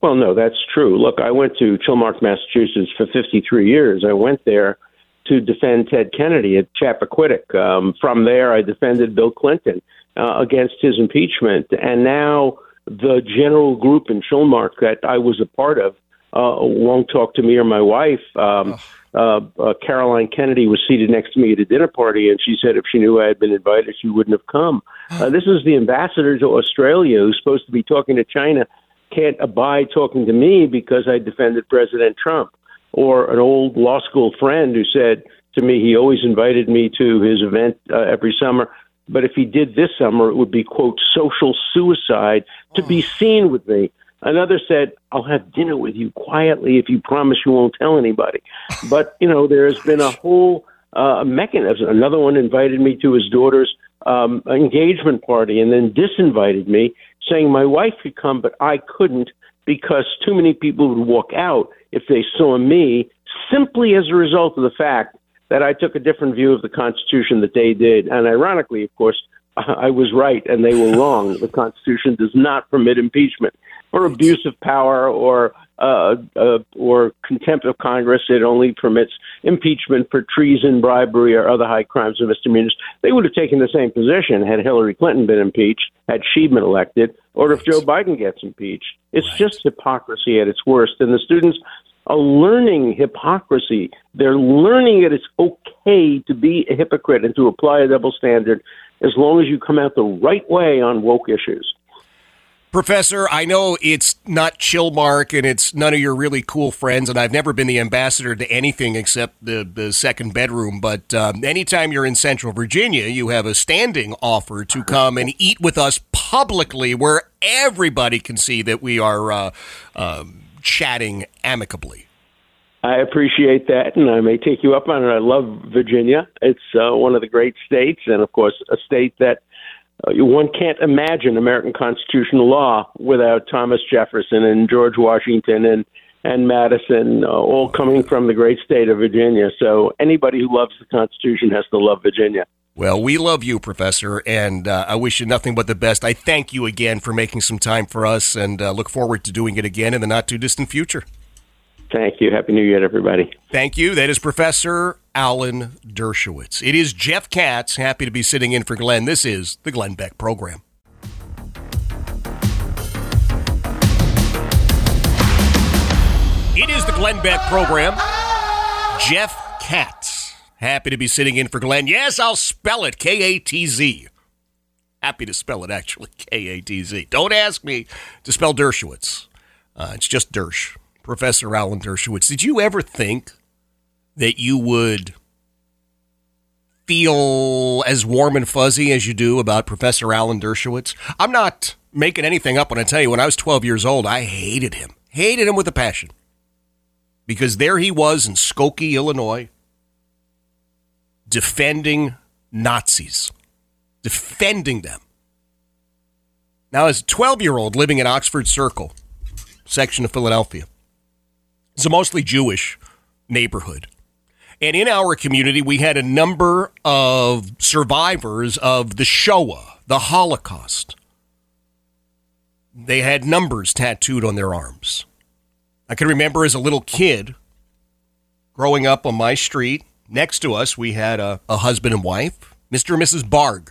Well, no, that's true. Look, I went to Chilmark, Massachusetts for 53 years. I went there to defend Ted Kennedy at Chappaquiddick. Um, from there, I defended Bill Clinton uh, against his impeachment. And now the general group in Chilmark that I was a part of uh, won't talk to me or my wife. Um, uh, uh, Caroline Kennedy was seated next to me at a dinner party, and she said if she knew I had been invited, she wouldn't have come. Uh, this is the ambassador to Australia who's supposed to be talking to China can't abide talking to me because I defended President Trump. Or an old law school friend who said to me he always invited me to his event uh, every summer, but if he did this summer, it would be, quote, social suicide to be seen with me. Another said, I'll have dinner with you quietly if you promise you won't tell anybody. But, you know, there's been a whole uh, mechanism. Another one invited me to his daughter's um, engagement party and then disinvited me, saying my wife could come, but I couldn't because too many people would walk out if they saw me simply as a result of the fact that I took a different view of the Constitution that they did. And ironically, of course, *laughs* I was right and they were wrong. The Constitution does not permit impeachment or abuse of power or uh, uh, or contempt of Congress. It only permits impeachment for treason, bribery, or other high crimes and misdemeanors. They would have taken the same position had Hillary Clinton been impeached, had she been elected, or if Joe Biden gets impeached. It's just hypocrisy at its worst, and the students are learning hypocrisy. They're learning that it's okay to be a hypocrite and to apply a double standard as long as you come out the right way on woke issues. Professor, I know it's not Chilmark and it's none of your really cool friends, and I've never been the ambassador to anything except the, the second bedroom. But um, anytime you're in Central Virginia, you have a standing offer to come and eat with us publicly where everybody can see that we are uh, um chatting amicably. I appreciate that, and I may take you up on it. I love Virginia. It's uh, one of the great states, and of course, a state that one can't imagine American constitutional law without Thomas Jefferson and George Washington and and Madison, uh, all coming from the great state of Virginia. So anybody who loves the Constitution has to love Virginia. Well, we love you, Professor, and uh, I wish you nothing but the best. I thank you again for making some time for us and uh, look forward to doing it again in the not too distant future. Thank you. Happy New Year, everybody. Thank you. That is Professor Alan Dershowitz. It is Jeff Katz. Happy to be sitting in for Glenn. This is the Glenn Beck Program. It is the Glenn Beck Program. Jeff Katz. Happy to be sitting in for Glenn. Yes, I'll spell it K A T Z. Happy to spell it, actually. *laughs* K A T Z. Don't ask me to spell Dershowitz. Uh, it's just Dersh. Professor Alan Dershowitz. Did you ever think that you would feel as warm and fuzzy as you do about Professor Alan Dershowitz? I'm not making anything up when I tell you when I was 12 years old, I hated him. Hated him with a passion. Because there he was in Skokie, Illinois, defending Nazis, defending them. Now, as a 12 year old living in Oxford Circle, section of Philadelphia, it's a mostly Jewish neighborhood. And in our community, we had a number of survivors of the Shoah, the Holocaust. They had numbers tattooed on their arms. I can remember as a little kid growing up on my street, next to us, we had a, a husband and wife, Mr. and Mrs. Barg.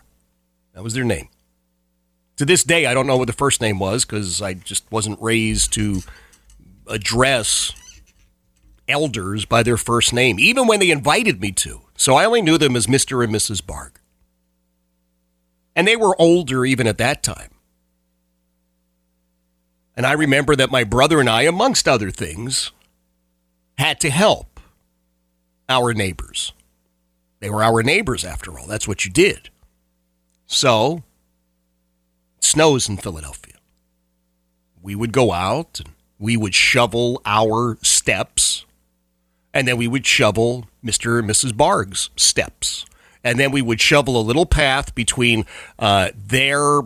That was their name. To this day, I don't know what the first name was because I just wasn't raised to address elders by their first name, even when they invited me to. So I only knew them as Mr. and Mrs. Barg. And they were older even at that time. And I remember that my brother and I, amongst other things, had to help our neighbors. They were our neighbors, after all. That's what you did. So, snows in Philadelphia. We would go out and we would shovel our steps, and then we would shovel Mr. and Mrs. Barg's steps. And then we would shovel a little path between uh, their,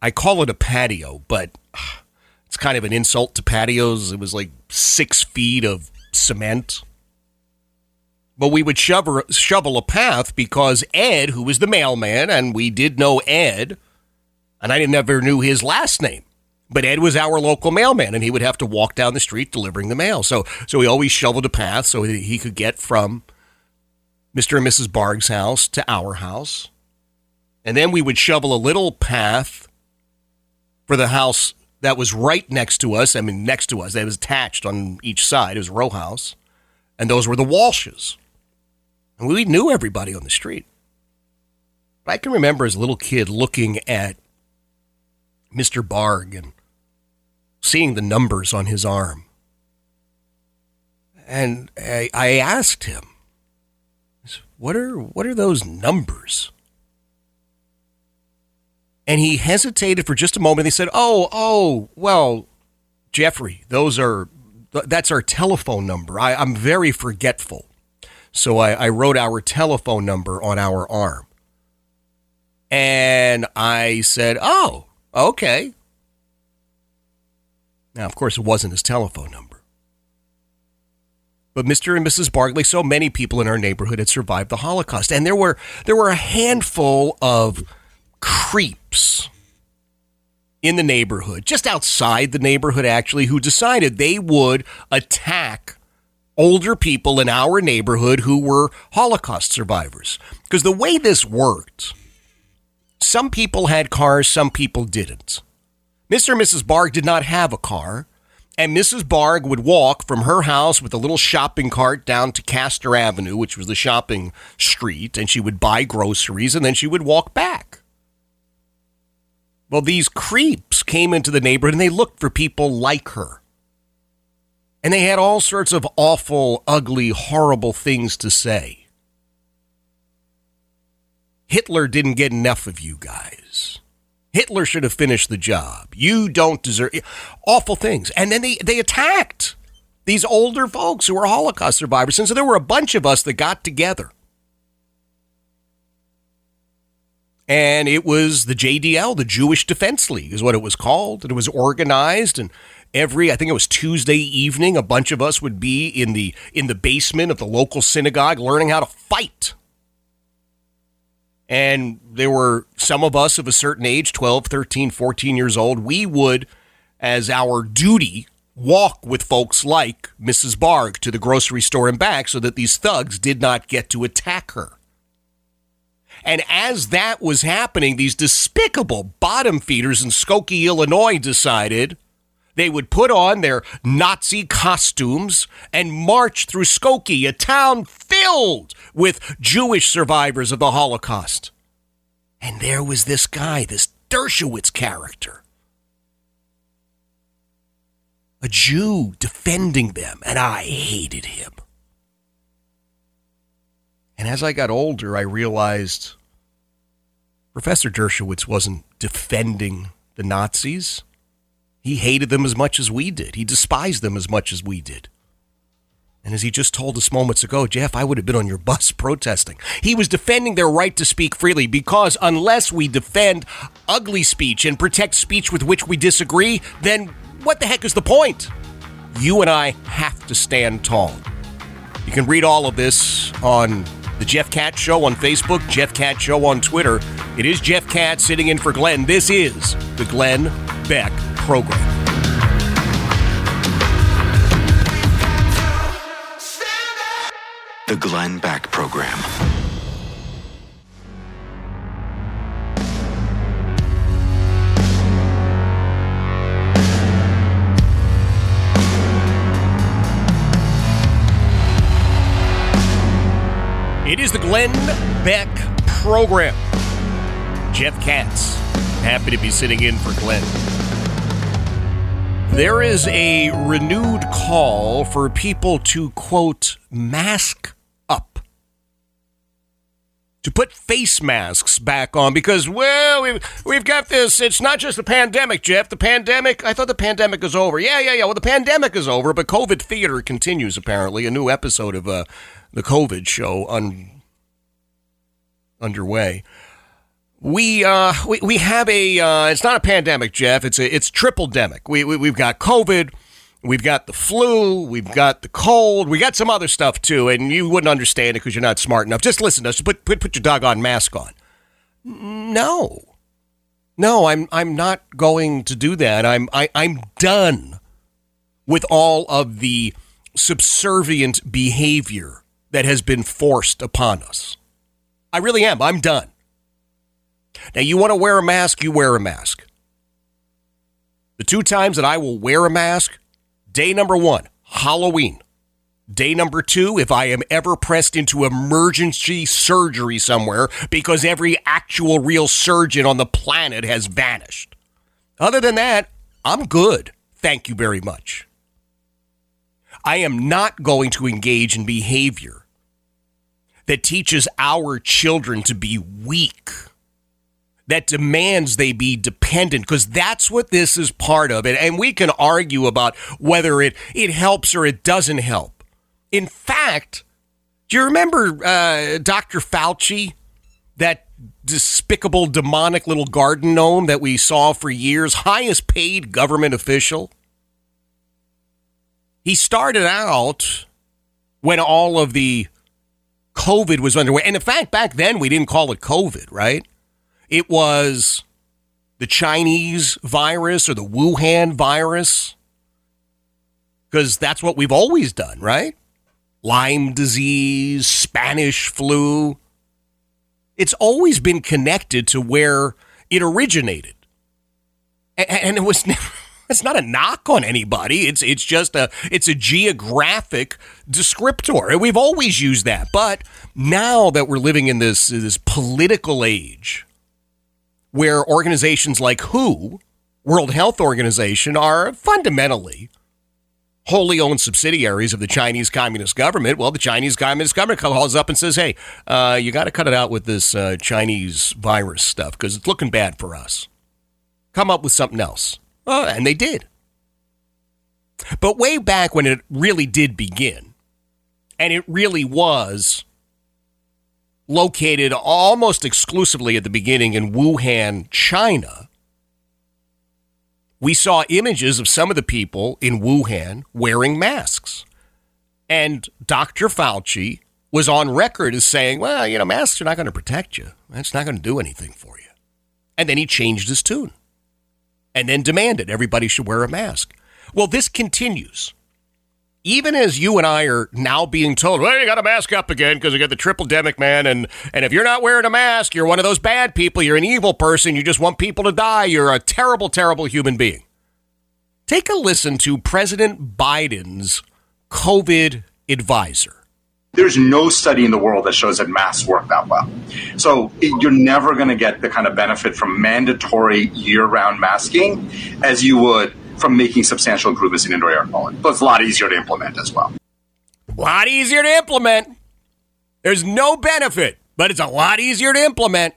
I call it a patio, but *sighs* it's kind of an insult to patios. It was like six feet of cement. But we would shovel, shovel a path because Ed, who was the mailman, and we did know Ed, and I never knew his last name. But Ed was our local mailman, and he would have to walk down the street delivering the mail. So, so he always shoveled a path so that he could get from Mr. and Mrs. Barg's house to our house. And then we would shovel a little path for the house that was right next to us. I mean, next to us. That was attached on each side. It was a row house. And those were the Walshes. And we knew everybody on the street. But I can remember as a little kid looking at Mr. Barg and seeing the numbers on his arm. And I, I asked him, what are, what are those numbers? And he hesitated for just a moment. He said, Oh, oh, well, Jeffrey, those are, that's our telephone number. I, I'm very forgetful. So I, I wrote our telephone number on our arm. And I said, Oh, okay. Now, of course, it wasn't his telephone number. But Mr. and Mrs. Bargley, so many people in our neighborhood had survived the Holocaust. And there were there were a handful of creeps in the neighborhood, just outside the neighborhood actually, who decided they would attack older people in our neighborhood who were Holocaust survivors. Because the way this worked, some people had cars, some people didn't. Mr. and Mrs. Barg did not have a car, and Mrs. Barg would walk from her house with a little shopping cart down to Castor Avenue, which was the shopping street, and she would buy groceries and then she would walk back. Well, these creeps came into the neighborhood and they looked for people like her. And they had all sorts of awful, ugly, horrible things to say. Hitler didn't get enough of you guys. Hitler should have finished the job. You don't deserve awful things. And then they, they attacked these older folks who were Holocaust survivors. And so there were a bunch of us that got together. And it was the JDL, the Jewish Defense League, is what it was called. And it was organized and every I think it was Tuesday evening, a bunch of us would be in the in the basement of the local synagogue learning how to fight. And there were some of us of a certain age, 12, 13, 14 years old, we would as our duty walk with folks like Mrs. Barg to the grocery store and back so that these thugs did not get to attack her. And as that was happening, these despicable bottom feeders in Skokie, Illinois decided they would put on their Nazi costumes and march through Skokie, a town filled with Jewish survivors of the Holocaust. And there was this guy, this Dershowitz character. a Jew defending them, and I hated him. And as I got older, I realized Professor Dershowitz wasn't defending the Nazis. He hated them as much as we did. He despised them as much as we did. And as he just told us moments ago, Jeff, I would have been on your bus *laughs* protesting. He was defending their right to speak freely because unless we defend ugly speech and protect speech with which we disagree, then what the heck is the point? You and I have to stand tall. You can read all of this on the Jeff Katz Show on Facebook, Jeff Katz Show on Twitter. It is Jeff Katz sitting in for Glenn. This is the Glenn Beck Program. The Glenn Beck Program. It is the Glenn Beck Program. Jeff Katz, happy to be sitting in for Glenn. There is a renewed call for people to, quote, mask. To put face masks back on because, well, we've, we've got this. It's not just the pandemic, Jeff. The pandemic, I thought the pandemic is over. Yeah, yeah, yeah. Well, the pandemic is over, but COVID theater continues, apparently. A new episode of uh, the COVID show un- underway. We uh we, we have a uh, it's not a pandemic, Jeff. It's a it's triple demic. We, we we've got COVID, we've got the flu, we've got the cold, we got some other stuff too, and you wouldn't understand it because you're not smart enough. Just listen to us. Put put put your doggone mask on. No, no, I'm I'm not going to do that. I'm I, I'm done with all of the subservient behavior that has been forced upon us. I really am. I'm done. Now, you want to wear a mask, you wear a mask. The two times that I will wear a mask day number one, Halloween. Day number two, if I am ever pressed into emergency surgery somewhere because every actual real surgeon on the planet has vanished. Other than that, I'm good. Thank you very much. I am not going to engage in behavior that teaches our children to be weak that demands they be dependent because that's what this is part of. It and we can argue about whether it it helps or it doesn't help. In fact do you remember uh, dr fauci that despicable demonic little garden gnome that we saw for years highest paid government official? He started out when all of the covid was underway. And in fact back then we didn't call it covid right it was the Chinese virus or the Wuhan virus. Because that's what we've always done, right? Lyme disease, Spanish flu. It's always been connected to where it originated. And it was never. *laughs* It's not a knock on anybody. It's it's just a it's a geographic descriptor, and we've always used that. But now that we're living in this this political age, where organizations like WHO, World Health Organization, are fundamentally wholly owned subsidiaries of the Chinese Communist government. Well, the Chinese Communist government calls up and says, hey, uh, you got to cut it out with this uh, Chinese virus stuff because it's looking bad for us. Come up with something else. Uh, and they did. But way back when it really did begin, and it really was located almost exclusively at the beginning in Wuhan, China, we saw images of some of the people in Wuhan wearing masks. And Dr. Fauci was on record as saying, well, you know, masks are not going to protect you. That's not going to do anything for you. And then he changed his tune and then demanded everybody should wear a mask. Well, this continues even as you and I are now being told, well, you got to mask up again because you got the triple demic, man. And, and if you're not wearing a mask, you're one of those bad people. You're an evil person. You just want people to die. You're a terrible, terrible human being. Take a listen to President Biden's COVID advisor. There's no study in the world that shows that masks work that well. So it, you're never going to get the kind of benefit from mandatory year round masking as you would from making substantial improvements in indoor air quality. But it's a lot easier to implement as well. A lot easier to implement. There's no benefit, but it's a lot easier to implement.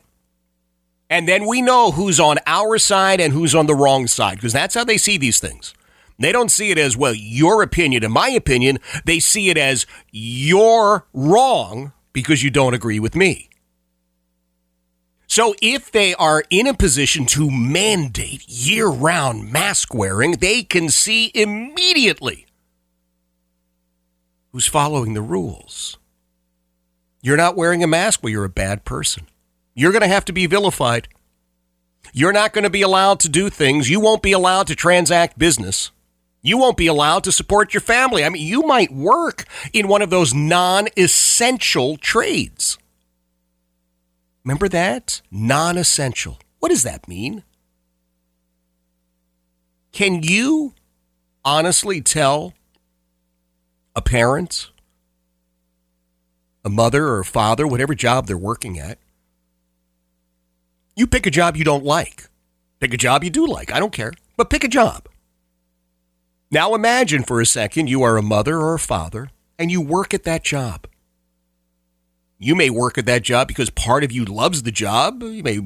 And then we know who's on our side and who's on the wrong side because that's how they see these things. They don't see it as, well, your opinion and my opinion. They see it as you're wrong because you don't agree with me. So if they are in a position to mandate year round mask wearing, they can see immediately who's following the rules. You're not wearing a mask, well, you're a bad person. You're going to have to be vilified. You're not going to be allowed to do things. You won't be allowed to transact business. You won't be allowed to support your family. I mean, you might work in one of those non essential trades. Remember that? Non essential. What does that mean? Can you honestly tell a parent, a mother or a father, whatever job they're working at, you pick a job you don't like. Pick a job you do like. I don't care. But pick a job. Now imagine for a second you are a mother or a father and you work at that job. You may work at that job because part of you loves the job. You may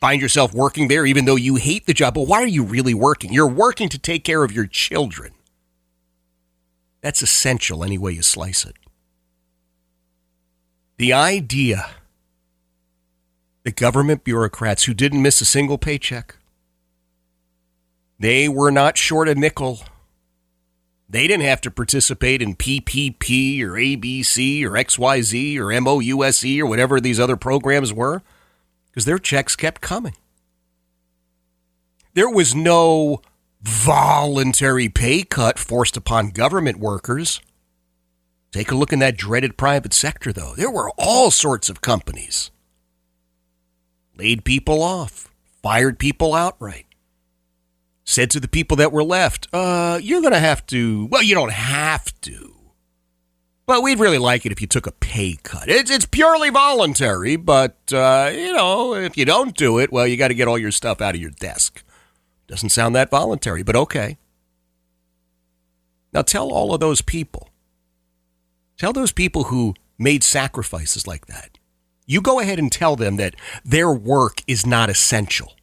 find yourself working there even though you hate the job. But why are you really working? You're working to take care of your children. That's essential any way you slice it. The idea the government bureaucrats who didn't miss a single paycheck, they were not short a nickel. They didn't have to participate in PPP or ABC or XYZ or MOUSE or whatever these other programs were because their checks kept coming. There was no voluntary pay cut forced upon government workers. Take a look in that dreaded private sector, though. There were all sorts of companies. Laid people off, fired people outright. Said to the people that were left, uh, you're going to have to, well, you don't have to. But we'd really like it if you took a pay cut. It's, it's purely voluntary, but, uh, you know, if you don't do it, well, you got to get all your stuff out of your desk. Doesn't sound that voluntary, but okay. Now tell all of those people, tell those people who made sacrifices like that, you go ahead and tell them that their work is not essential.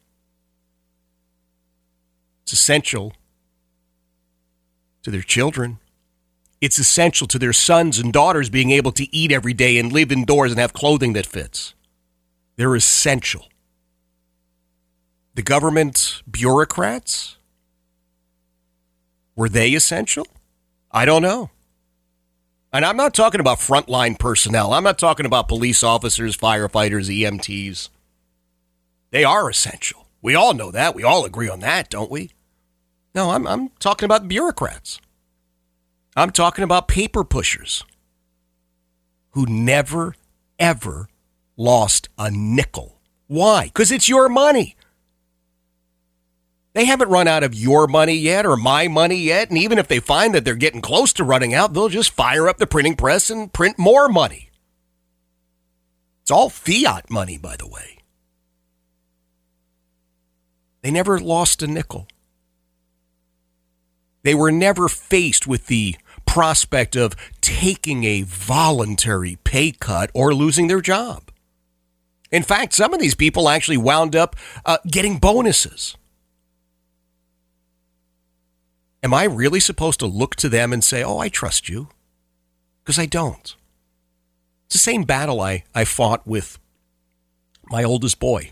It's essential to their children. It's essential to their sons and daughters being able to eat every day and live indoors and have clothing that fits. They're essential the government bureaucrats? Were they essential? I don't know. And I'm not talking about frontline personnel. I'm not talking about police officers, firefighters, EMTs. They are essential. We all know that. We all agree on that, don't we? No, I'm, I'm talking about bureaucrats. I'm talking about paper pushers who never, ever lost a nickel. Why? Because it's your money. They haven't run out of your money yet or my money yet. And even if they find that they're getting close to running out, they'll just fire up the printing press and print more money. It's all fiat money, by the way. They never lost a nickel. They were never faced with the prospect of taking a voluntary pay cut or losing their job. In fact, some of these people actually wound up uh, getting bonuses. Am I really supposed to look to them and say, oh, I trust you? Because I don't. It's the same battle I, I fought with my oldest boy.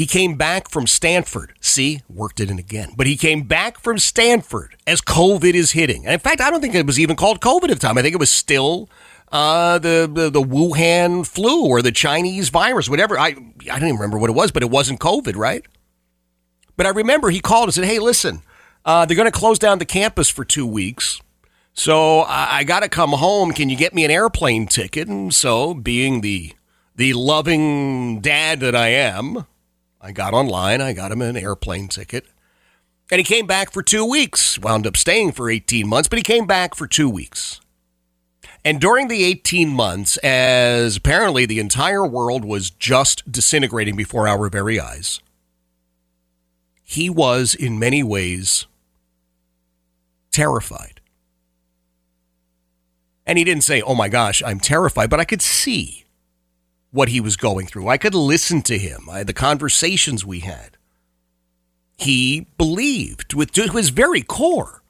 He came back from Stanford. See, worked it in again. But he came back from Stanford as COVID is hitting. And in fact, I don't think it was even called COVID at the time. I think it was still uh, the, the the Wuhan flu or the Chinese virus, whatever. I I don't even remember what it was, but it wasn't COVID, right? But I remember he called and said, "Hey, listen, uh, they're going to close down the campus for two weeks." So I, I got to come home. Can you get me an airplane ticket? And so, being the the loving dad that I am, I got online. I got him an airplane ticket, and he came back for two weeks. Wound up staying for eighteen months, but he came back for two weeks. And during the 18 months, as apparently the entire world was just disintegrating before our very eyes, he was in many ways terrified. And he didn't say, Oh my gosh, I'm terrified, but I could see what he was going through. I could listen to him, I, the conversations we had. He believed with to his very core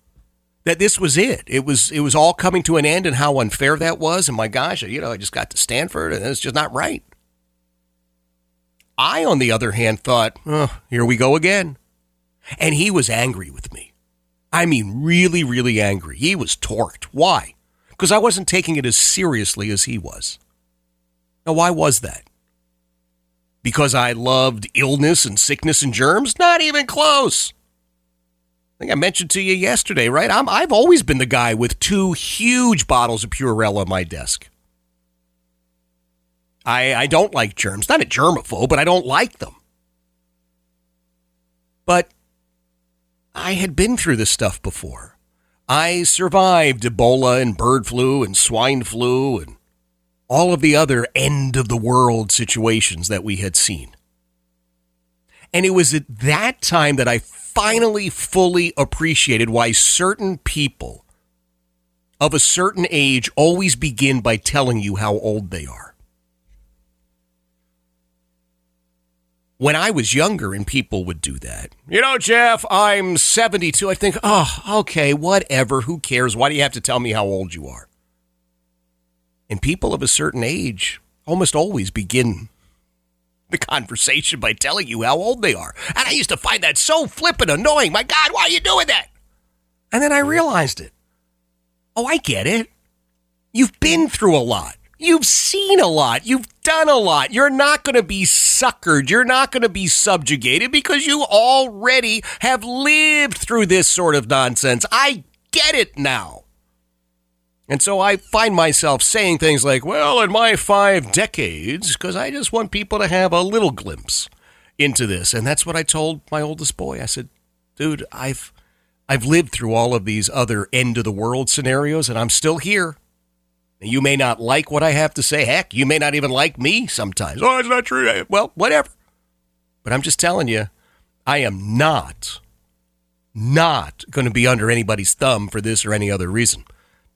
that this was it. It was it was all coming to an end and how unfair that was. And my gosh, you know, I just got to Stanford and it's just not right. I, on the other hand, thought, oh, here we go again. And he was angry with me. I mean, really, really angry. He was torqued. Why? Because I wasn't taking it as seriously as he was. Now, why was that? Because I loved illness and sickness and germs? Not even close. I think I mentioned to you yesterday, right? I'm, I've always been the guy with two huge bottles of Purell on my desk. I, I don't like germs. Not a germaphobe, but I don't like them. But I had been through this stuff before. I survived Ebola and bird flu and swine flu and all of the other end of the world situations that we had seen. And it was at that time that I finally fully appreciated why certain people of a certain age always begin by telling you how old they are. When I was younger and people would do that, you know, Jeff, I'm 72. I think, oh, okay, whatever. Who cares? Why do you have to tell me how old you are? And people of a certain age almost always begin the conversation by telling you how old they are. And I used to find that so flippin' annoying. My God, why are you doing that? And then I realized it. Oh, I get it. You've been through a lot. You've seen a lot. You've done a lot. You're not going to be suckered. You're not going to be subjugated because you already have lived through this sort of nonsense. I get it now. And so I find myself saying things like, well, in my five decades, because I just want people to have a little glimpse into this. And that's what I told my oldest boy. I said, dude, I've I've lived through all of these other end of the world scenarios and I'm still here. And you may not like what I have to say. Heck, you may not even like me sometimes. Oh, it's not true. Well, whatever. But I'm just telling you, I am not, not going to be under anybody's thumb for this or any other reason.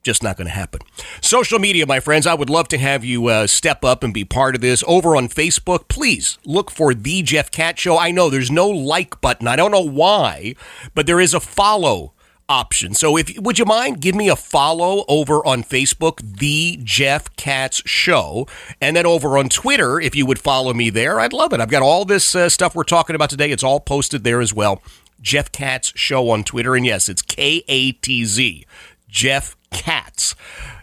Just not going to happen. Social media, my friends, I would love to have you uh, step up and be part of this. Over on Facebook, please look for The Jeff Katz Show. I know there's no like button. I don't know why, but there is a follow option. So if would you mind give me a follow over on Facebook, The Jeff Katz Show, and then over on Twitter, if you would follow me there, I'd love it. I've got all this uh, stuff we're talking about today. It's all posted there as well. Jeff Katz Show on Twitter, and yes, it's K A T Z. Jeff Katz,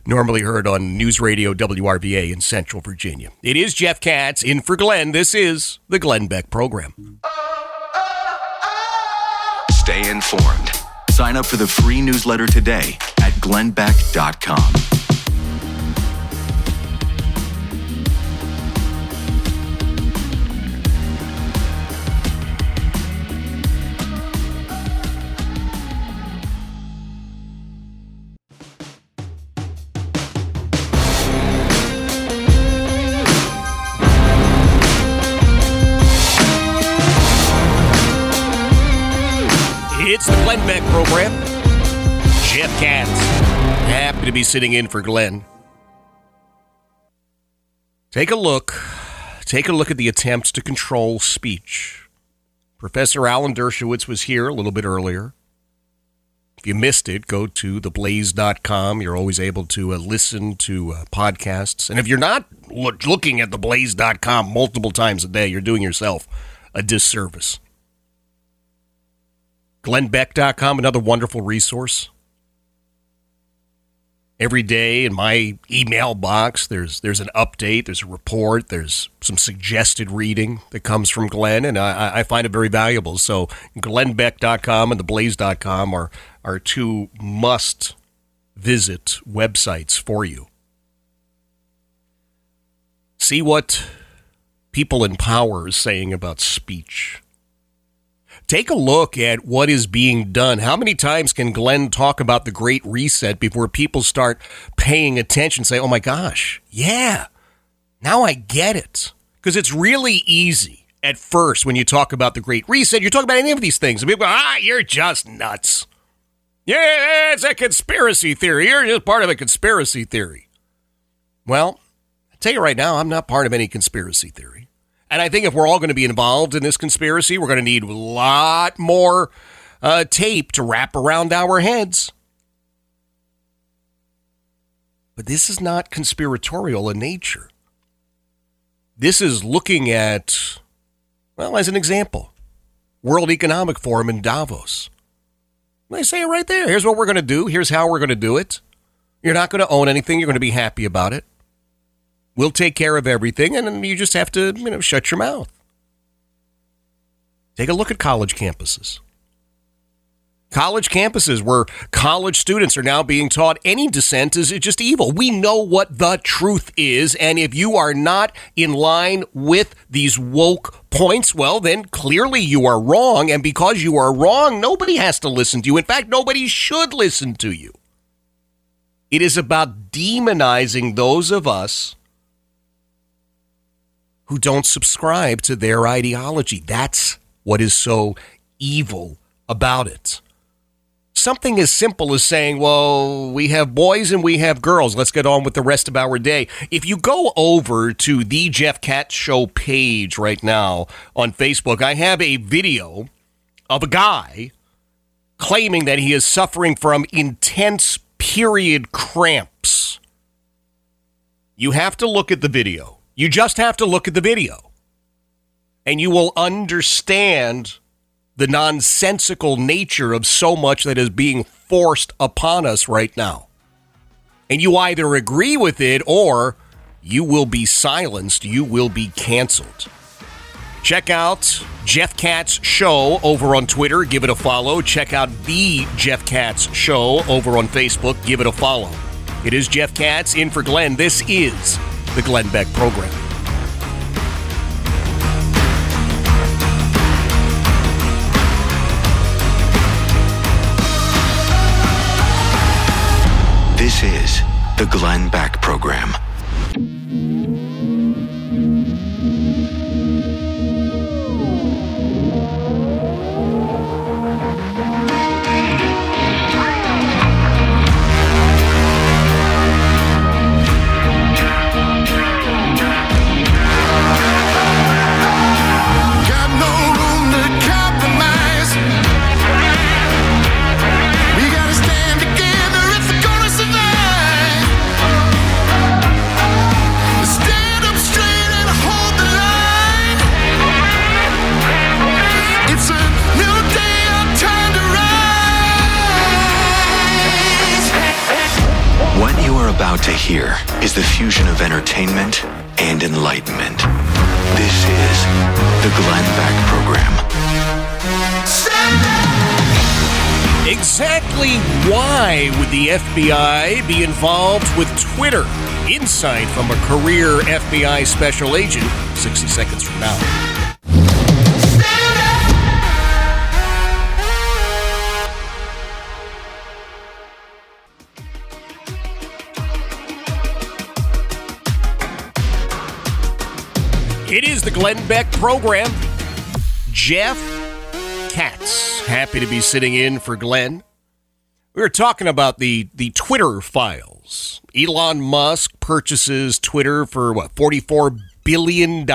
normally heard on News Radio WRVA in Central Virginia. It is Jeff Katz in for Glenn. This is the Glenn Beck program. Stay informed. Sign up for the free newsletter today at glennbeck.com. Happy to be sitting in for Glenn. Take a look. Take a look at the attempts to control speech. Professor Alan Dershowitz was here a little bit earlier. If you missed it, go to theblaze.com. You're always able to uh, listen to uh, podcasts. And if you're not loo- looking at theblaze.com multiple times a day, you're doing yourself a disservice. GlennBeck.com, another wonderful resource. Every day in my email box, there's there's an update, there's a report, there's some suggested reading that comes from Glenn, and I, I find it very valuable. So GlennBeck.com and TheBlaze.com are are two must visit websites for you. See what people in power are saying about speech take a look at what is being done. How many times can Glenn talk about the Great Reset before people start paying attention, and say, oh my gosh, yeah, now I get it? Because it's really easy. at first when you talk about the Great Reset. You're talking about any of these things. And people go, ah, you're just nuts. Yeah, it's a conspiracy theory. You're just part of a conspiracy theory. Well, I tell you right now, I'm not part of any conspiracy theory. And I think if we're all going to be involved in this conspiracy, we're going to need a lot more uh, tape to wrap around our heads. But this is not conspiratorial in nature. This is looking at, well, as an example, World Economic Forum in Davos. They say it right there. Here's what we're going to do. Here's how we're going to do it. You're not going to own anything. You're going to be happy about it. We'll take care of everything, and you just have to, you know, shut your mouth. Take a look at college campuses. College campuses where college students are now being taught any dissent is just evil. We know what the truth is, and if you are not in line with these woke points, well, then clearly you are wrong, and because you are wrong, nobody has to listen to you. In fact, nobody should listen to you. It is about demonizing those of us who don't subscribe to their ideology. That's what is so evil about it. Something as simple as saying, well, we have boys and we have girls. Let's get on with the rest of our day. If you go over to the Jeff Katz Show page right now on Facebook, I have a video of a guy claiming that he is suffering from intense period cramps. You have to look at the video. You just have to look at the video. And you will understand the nonsensical nature of so much that is being forced upon us right now. And you either agree with it or you will be silenced, you will be canceled. Check out Jeff Katz Show over on Twitter. Give it a follow. Check out the Jeff Katz Show over on Facebook. Give it a follow. It is Jeff Katz in for Glenn. This is the Glenn Beck Program. This is the Glenn Beck Program. Hear is the fusion of entertainment and enlightenment. This is the Glenn Beck Program. Exactly why would the FBI be involved with Twitter? Insight from a career FBI special agent 60 seconds from now. It is the Glenn Beck program. Jeff Katz, happy to be sitting in for Glenn. We were talking about the, the Twitter files. Elon Musk purchases Twitter for what, $44 billion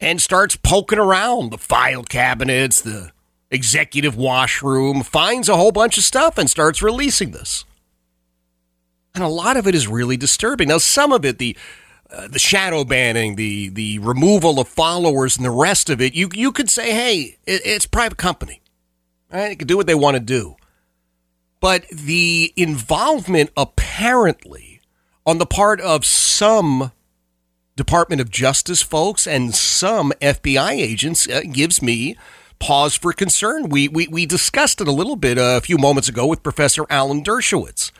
and starts poking around the file cabinets, the executive washroom, finds a whole bunch of stuff and starts releasing this. And a lot of it is really disturbing. Now, some of it, the uh, the shadow banning, the the removal of followers, and the rest of it, you you could say, hey, it, it's private company, right? They can do what they want to do. But the involvement, apparently, on the part of some Department of Justice folks and some FBI agents, uh, gives me pause for concern. We, we we discussed it a little bit a few moments ago with Professor Alan Dershowitz.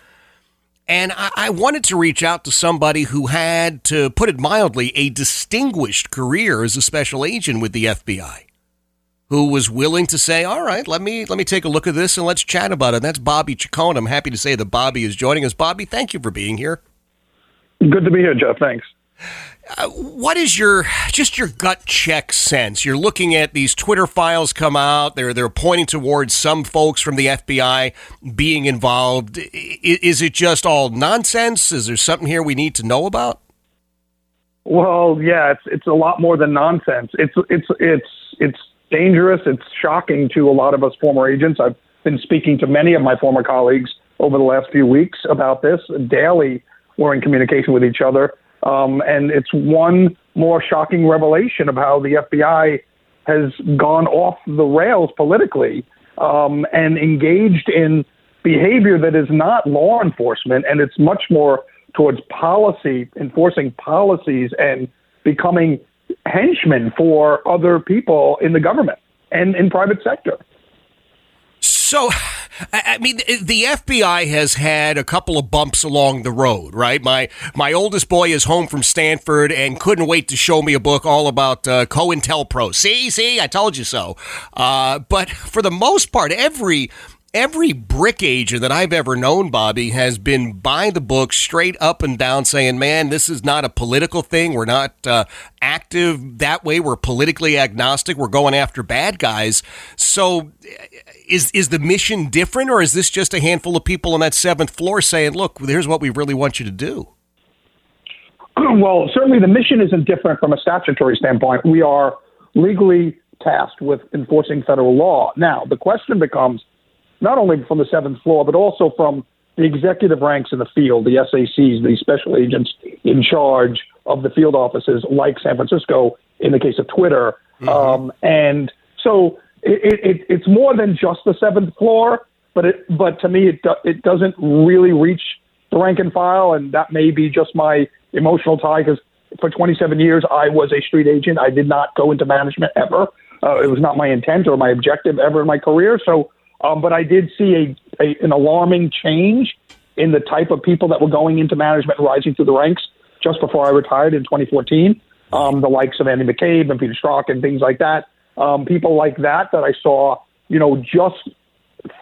And I, I wanted to reach out to somebody who had, to put it mildly, a distinguished career as a special agent with the FBI, who was willing to say, "All right, let me let me take a look at this and let's chat about it." And that's Bobby Chacon. I'm happy to say that Bobby is joining us. Bobby, thank you for being here. Good to be here, Jeff. Thanks. Uh, what is your just your gut check sense? You're looking at these Twitter files come out. They're they're pointing towards some folks from the FBI being involved. Is it just all nonsense? Is there something here we need to know about? Well, yeah, it's it's a lot more than nonsense. It's it's it's it's dangerous. It's shocking to a lot of us former agents. I've been speaking to many of my former colleagues over the last few weeks about this. Daily, we're in communication with each other, um, and it's one more shocking revelation of how the FBI has gone off the rails politically um, and engaged in behavior that is not law enforcement, and it's much more towards policy, enforcing policies, and becoming henchmen for other people in the government and in private sector. So, I I mean, the FBI has had a couple of bumps along the road, right? My my oldest boy is home from Stanford and couldn't wait to show me a book all about uh, COINTELPRO. See, see, I told you so. Uh, but for the most part, every every brick agent that I've ever known, Bobby, has been by the book straight up and down, saying, "Man, this is not a political thing. We're not uh, active that way. We're politically agnostic. We're going after bad guys." So, is is the mission different, or is this just a handful of people on that seventh floor saying, "Look, here's what we really want you to do"? *clears throat* well, certainly the mission isn't different from a statutory standpoint. We are legally tasked with enforcing federal law. Now, the question becomes not only from the seventh floor, but also from the executive ranks in the field, the SACs, the special agents in charge of the field offices, like San Francisco in the case of Twitter. Um, and so it, it, it's more than just the seventh floor, but it, but to me, it, do, it doesn't really reach the rank and file, and that may be just my emotional tie because for 27 years I was a street agent. I did not go into management ever. Uh, it was not my intent or my objective ever in my career. So, um, but I did see a, a an alarming change in the type of people that were going into management and rising through the ranks just before I retired in 2014. Um, the likes of Andy McCabe and Peter Strzok and things like that. Um, people like that that I saw, you know, just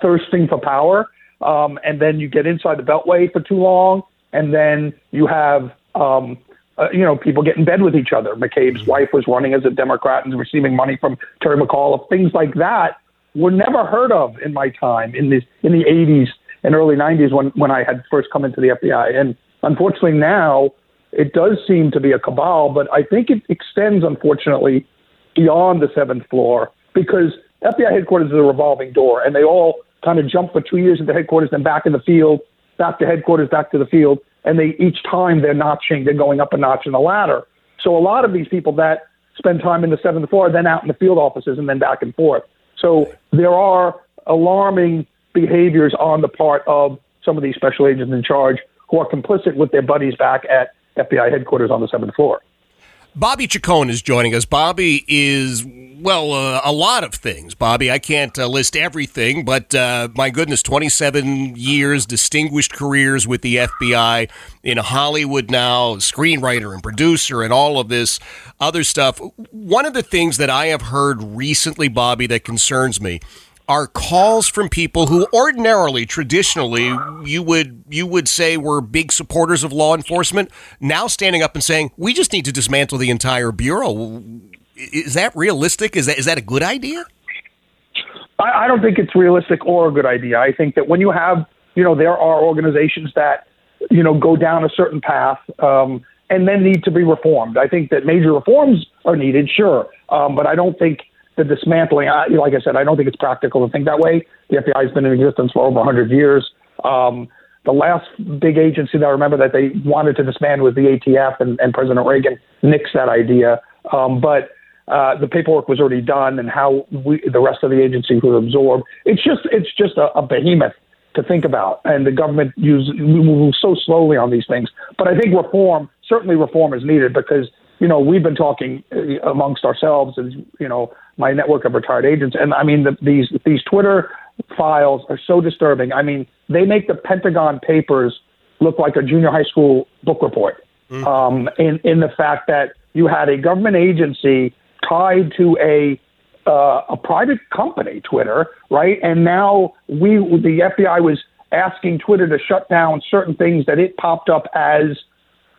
thirsting for power. Um, and then you get inside the beltway for too long, and then you have, um, uh, you know, people get in bed with each other. McCabe's wife was running as a Democrat and receiving money from Terry McAuliffe. Things like that were never heard of in my time in the in the 80s and early 90s when when I had first come into the FBI. And unfortunately now it does seem to be a cabal, but I think it extends unfortunately beyond the seventh floor because FBI headquarters is a revolving door, and they all kind of jump for two years at the headquarters, then back in the field, back to headquarters, back to the field, and they each time they're notching, they're going up a notch in the ladder. So a lot of these people that spend time in the seventh floor, then out in the field offices, and then back and forth. So there are alarming behaviors on the part of some of these special agents in charge who are complicit with their buddies back at FBI headquarters on the seventh floor. Bobby Chacon is joining us. Bobby is, well, uh, a lot of things. Bobby, I can't uh, list everything, but uh, my goodness, 27 years, distinguished careers with the FBI in Hollywood now, screenwriter and producer, and all of this other stuff. One of the things that I have heard recently, Bobby, that concerns me are calls from people who ordinarily traditionally you would you would say were big supporters of law enforcement now standing up and saying we just need to dismantle the entire bureau is that realistic is that is that a good idea I, I don't think it's realistic or a good idea. I think that when you have, you know, there are organizations that, you know, go down a certain path um, and then need to be reformed. I think that major reforms are needed, sure, um, but I don't think the dismantling. I, like I said, I don't think it's practical to think that way. The FBI has been in existence for over 100 years. Um, the last big agency that I remember that they wanted to disband was the ATF, and, and President Reagan nixed that idea. Um, but uh, the paperwork was already done, and how we, the rest of the agency would absorb. It's just it's just a, a behemoth to think about, and the government use moves so slowly on these things. But I think reform, certainly reform, is needed because you know we've been talking uh, amongst ourselves, and you know my network of retired agents, and I mean the, these these Twitter files are so disturbing. I mean they make the Pentagon Papers look like a junior high school book report. Um, in in the fact that you had a government agency tied to a uh, a private company, Twitter, right? And now we, the FBI was asking Twitter to shut down certain things that it popped up as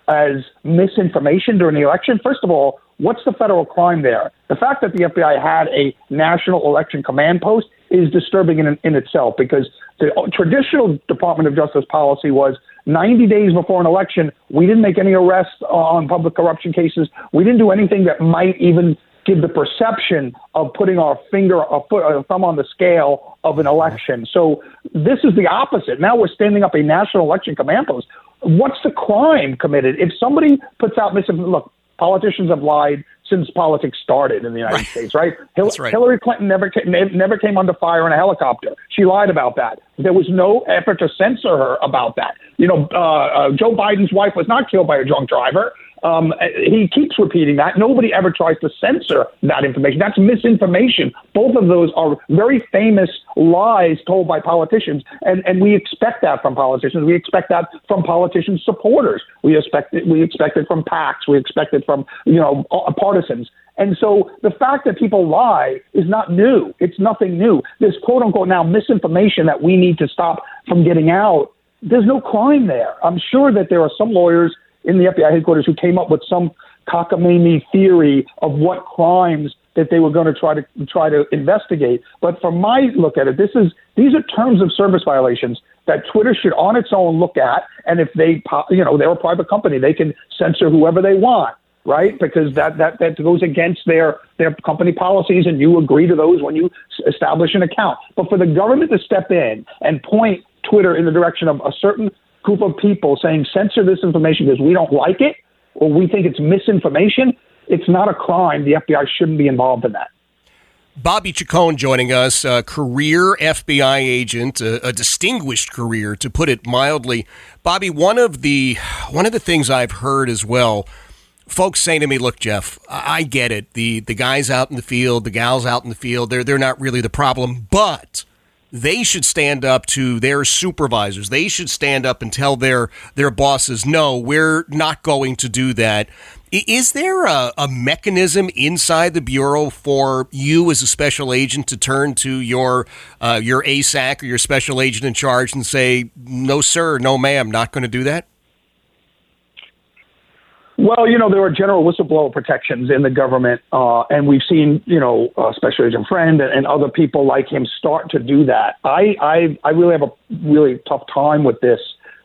as misinformation during the election. First of all, what's the federal crime there? The fact that the FBI had a national election command post is disturbing in, in itself because the traditional Department of Justice policy was 90 days before an election, we didn't make any arrests on public corruption cases. We didn't do anything that might even give the perception of putting our finger, a foot, a thumb on the scale of an election. So this is the opposite. Now we're standing up a national election command post. What's the crime committed? If somebody puts out misinformation, look, politicians have lied since politics started in the United Right. States, right? Hil- That's right. Hillary Clinton never came, never came under fire in a helicopter. She lied about that. There was no effort to censor her about that. You know, uh, uh, Joe Biden's wife was not killed by a drunk driver. Um, he keeps repeating that. Nobody ever tries to censor that information. That's misinformation. Both of those are very famous lies told by politicians, and, and we expect that from politicians. We expect that from politician supporters. We expect it, we expect it from PACs. We expect it from you know partisans. And so the fact that people lie is not new. It's nothing new. This quote unquote now misinformation that we need to stop from getting out. There's no crime there. I'm sure that there are some lawyers in the FBI headquarters who came up with some cockamamie theory of what crimes that they were going to try to try to investigate. But from my look at it, this is these are terms of service violations that Twitter should on its own look at. And if they, you know, they're a private company, they can censor whoever they want, right? Because that that that goes against their their company policies, and you agree to those when you establish an account. But for the government to step in and point Twitter in the direction of a certain group of people saying censor this information because we don't like it or we think it's misinformation, it's not a crime. The FBI shouldn't be involved in that. Bobby Chacon joining us, a career FBI agent, a, a distinguished career to put it mildly. Bobby, one of the one of the things I've heard as well, folks saying to me, "Look, Jeff, I, get it. The the guys out in the field, the gals out in the field, they're they're not really the problem, but." They should stand up to their supervisors. They should stand up and tell their their bosses, "No, we're not going to do that." Is there a, a mechanism inside the bureau for you as a special agent to turn to your uh, your ASAC or your special agent in charge and say, "No, sir, no, ma'am, not going to do that"? Well, you know, there are general whistleblower protections in the government, uh, and we've seen, you know, uh, Special Agent Friend and, and other people like him start to do that. I, I, I really have a really tough time with this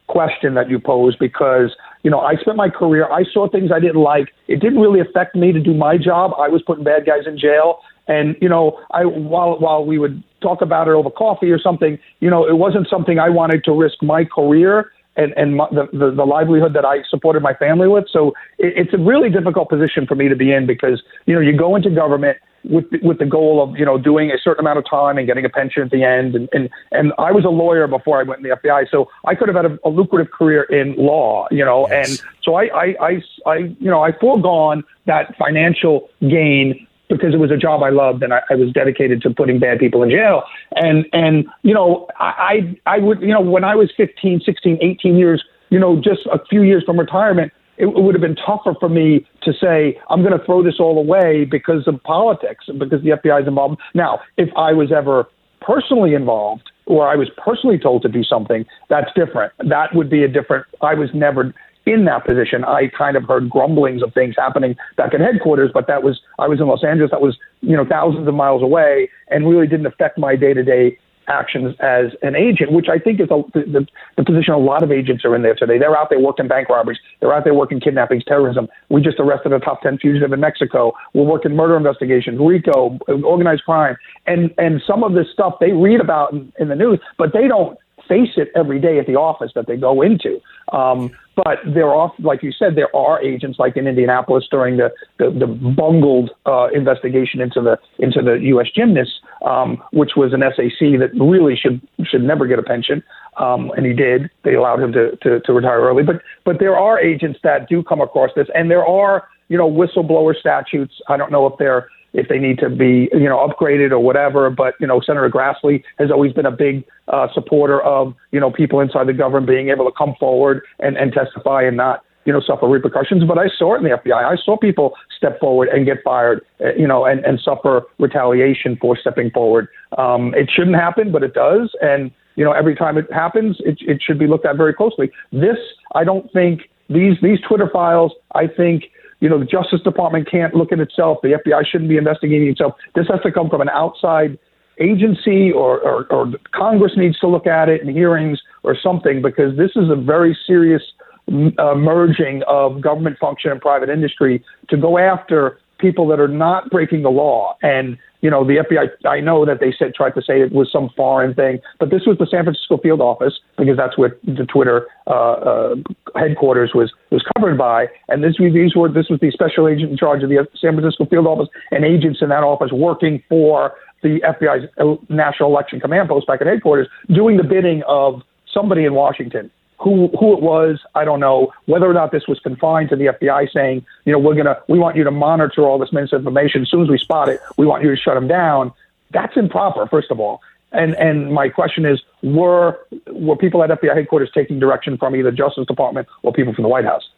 question that you pose because, you know, I spent my career, I saw things I didn't like. It didn't really affect me to do my job. I was putting bad guys in jail. And, you know, I, while, while we would talk about it over coffee or something, you know, it wasn't something I wanted to risk my career and, and my, the, the, the livelihood that I supported my family with. So it, it's a really difficult position for me to be in because, you know, you go into government with, with the goal of, you know, doing a certain amount of time and getting a pension at the end. And, and, and I was a lawyer before I went in the FBI. So I could have had a, a lucrative career in law, you know, and so I, I, I, I, you know, I foregone that financial gain because it was a job I loved and I, I was dedicated to putting bad people in jail. And, and, you know, I, I would, you know, when I was 15, 16, 18 years, you know, just a few years from retirement, it, it would have been tougher for me to say, I'm going to throw this all away because of politics, because the FBI is involved. Now, if I was ever personally involved or I was personally told to do something, that's different. That would be a different, I was never in that position. I kind of heard grumblings of things happening back at headquarters, but that was, I was in Los Angeles, that was, you know, thousands of miles away and really didn't affect my day to day actions as an agent, which I think is a, the, the, the position a lot of agents are in there today. They're out there working bank robberies. They're out there working kidnappings, terrorism. We just arrested a top 10 fugitive in Mexico. We're working murder investigations, RICO, organized crime. And, and some of this stuff they read about in, in the news, but they don't face it every day at the office that they go into. Um, but there are, like you said, there are agents like in Indianapolis during the the, the bungled uh, investigation into the into the U.S. gymnast, um, which was an SAC that really should should never get a pension, um, and he did. They allowed him to, to to retire early. But but there are agents that do come across this, and there are you know whistleblower statutes. I don't know if they're if they need to be, you know, upgraded or whatever. But you know, Senator Grassley has always been a big uh, supporter of you know people inside the government being able to come forward and, and testify and not you know suffer repercussions. But I saw it in the FBI. I saw people step forward and get fired, uh, you know, and, and suffer retaliation for stepping forward. Um, it shouldn't happen, but it does, and you know, every time it happens, it, it should be looked at very closely. This, I don't think these these Twitter files, I think you know the Justice Department can't look at itself. The FBI shouldn't be investigating itself. This has to come from an outside agency or, or, or Congress needs to look at it in hearings or something because this is a very serious uh, merging of government function and private industry to go after people that are not breaking the law. And you know, the FBI. I know that they said tried to say it was some foreign thing, but this was the San Francisco field office because that's what the Twitter uh, uh, headquarters was was covered by. And this these were this was the special agent in charge of the San Francisco field office and agents in that office working for the FBI's National Election Command Post back at headquarters, doing the bidding of somebody in Washington. Who who it was, I don't know. Whether or not this was confined to the FBI saying, you know, we're gonna we want you to monitor all this misinformation. As soon as we spot it, we want you to shut them down. That's improper, first of all. And and my question is, were were people at FBI headquarters taking direction from either Justice Department or people from the White House?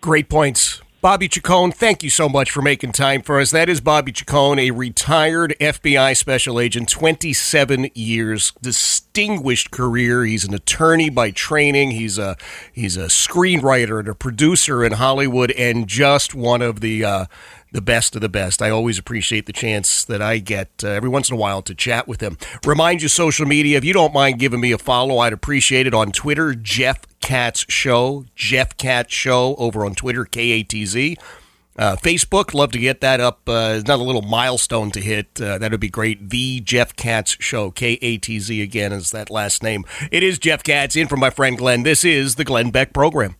Great points. Bobby Chacon, thank you so much for making time for us. That is Bobby Chacon, a retired FBI special agent, 27 years, distinguished career. He's an attorney by training. He's a he's a screenwriter and a producer in Hollywood, and just one of the uh, the best of the best. I always appreciate the chance that I get uh, every once in a while to chat with him. Remind you, social media, if you don't mind giving me a follow, I'd appreciate it on Twitter, Jeff Katz Show, Jeff Katz Show over on Twitter, K A T Z. Uh, Facebook, love to get that up. Uh, not a little milestone to hit. Uh, that would be great. The Jeff Katz Show, K A T Z again is that last name. It is Jeff Katz in from my friend Glenn. This is the Glenn Beck Program.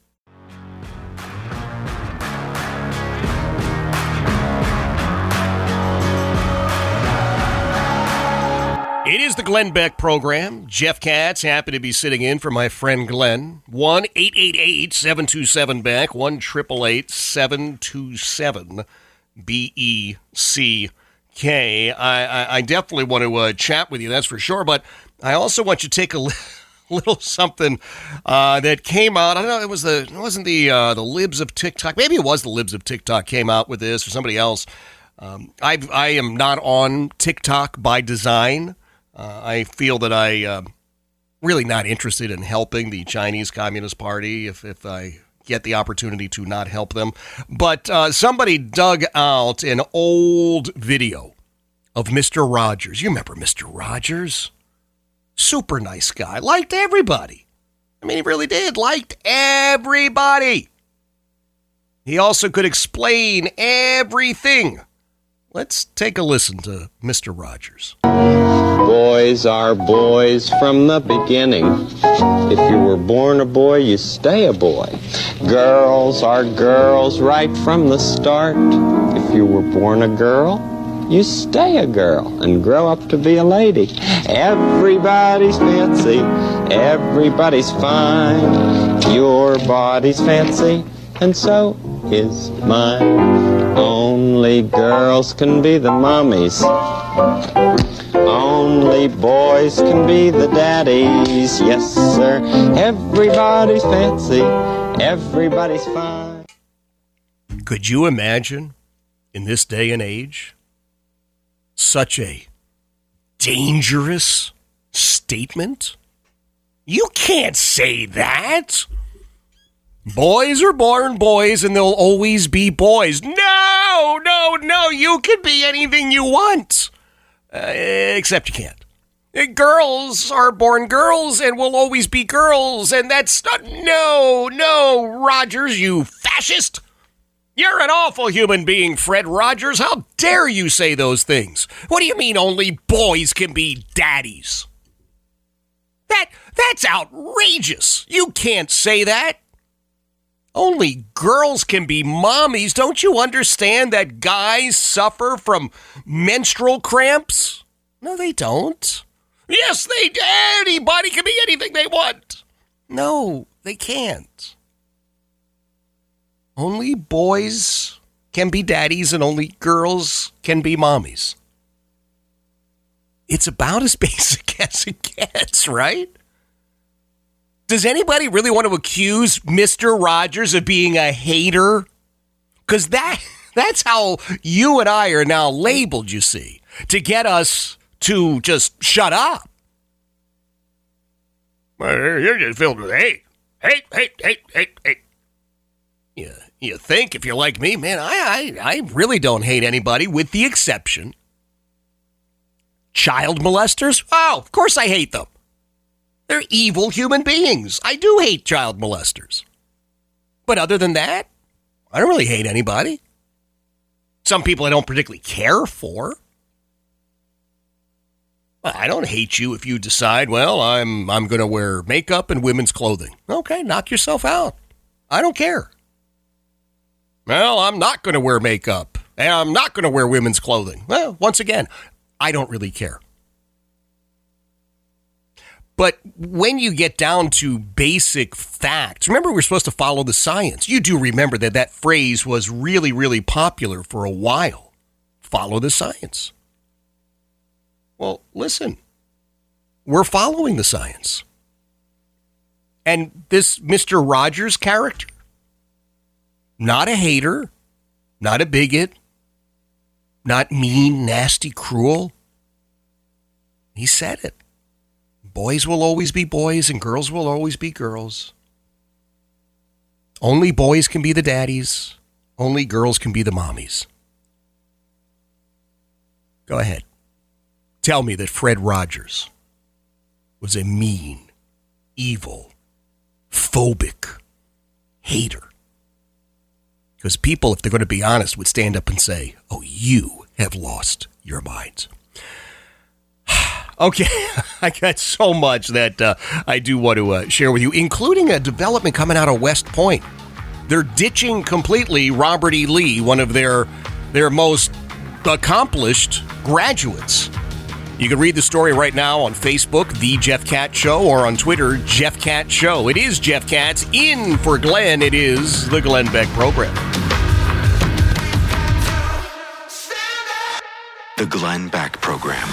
Is the Glenn Beck program. Jeff Katz, happy to be sitting in for my friend Glenn. 1 888 727 Beck, 1 888 727 B E C K. I I definitely want to uh, chat with you, that's for sure. But I also want you to take a *laughs* li- little something uh, that came out. I don't know. It was the it wasn't the uh, the libs of TikTok. Maybe it was the libs of TikTok came out with this or somebody else. Um, I I am not on TikTok by design. Uh, I feel that I uh, really not interested in helping the Chinese Communist Party if, if I get the opportunity to not help them. But uh, somebody dug out an old video of Mr. Rogers. You remember Mr. Rogers? Super nice guy. Liked everybody. I mean, he really did. Liked everybody. He also could explain everything. Let's take a listen to Mr. Rogers. Boys are boys from the beginning. If you were born a boy, you stay a boy. Girls are girls right from the start. If you were born a girl, you stay a girl and grow up to be a lady. Everybody's fancy, everybody's fine. Your body's fancy, and so is mine. Only girls can be the mommies. Only boys can be the daddies. Yes, sir. Everybody's fancy. Everybody's fine. Could you imagine in this day and age such a dangerous statement? You can't say that. Boys are born boys and they'll always be boys. No, no, no. You can be anything you want. Uh, except you can't. Uh, Girls are born girls and will always be girls, and that's not. No, no, Rogers, you fascist! You're an awful human being, Fred Rogers. How dare you say those things? What do you mean only boys can be daddies? That that's outrageous. You can't say that. Only girls can be mommies. Don't you understand that guys suffer from menstrual cramps? No, they don't. Yes, they anybody can be anything they want. No, they can't. Only boys can be daddies and only girls can be mommies. It's about as *laughs* basic as it gets, right? Does anybody really want to accuse Mr. Rogers of being a hater? Because that *laughs* that's how you and I are now labeled, you see, to get us to just shut up. You're just filled with hate. Hate, hate, hate, hate, hate. You, you think if you're like me, man, I, I, I really don't hate anybody with the exception. Child molesters? Oh, of course I hate them. They're evil human beings. I do hate child molesters. But other than that, I don't really hate anybody. Some people I don't particularly care for. I don't hate you if you decide, well, I'm I'm going to wear makeup and women's clothing. Okay, knock yourself out. I don't care. Well, I'm not going to wear makeup and I'm not going to wear women's clothing. Well, once again, I don't really care. But when you get down to basic facts, remember we're supposed to follow the science. You do remember that that phrase was really, really popular for a while. Follow the science. Well, listen, we're following the science. And this Mr. Rogers character, not a hater, not a bigot, not mean, nasty, cruel. He said it. Boys will always be boys and girls will always be girls. Only boys can be the daddies. Only girls can be the mommies. Go ahead. Tell me that Fred Rogers was a mean, evil, phobic hater. Because people, if they're going to be honest, would stand up and say, Oh, you have lost your minds. Okay, *laughs* I got so much that uh, I do want to uh, share with you, including a development coming out of West Point. They're ditching completely Robert E. Lee, one of their their most accomplished graduates. You can read the story right now on Facebook, The Jeff Katz Show, or on Twitter, Jeff Katz Show. It is Jeff Katz in for Glenn. It is the Glenn Beck program. The Glenn Beck Program.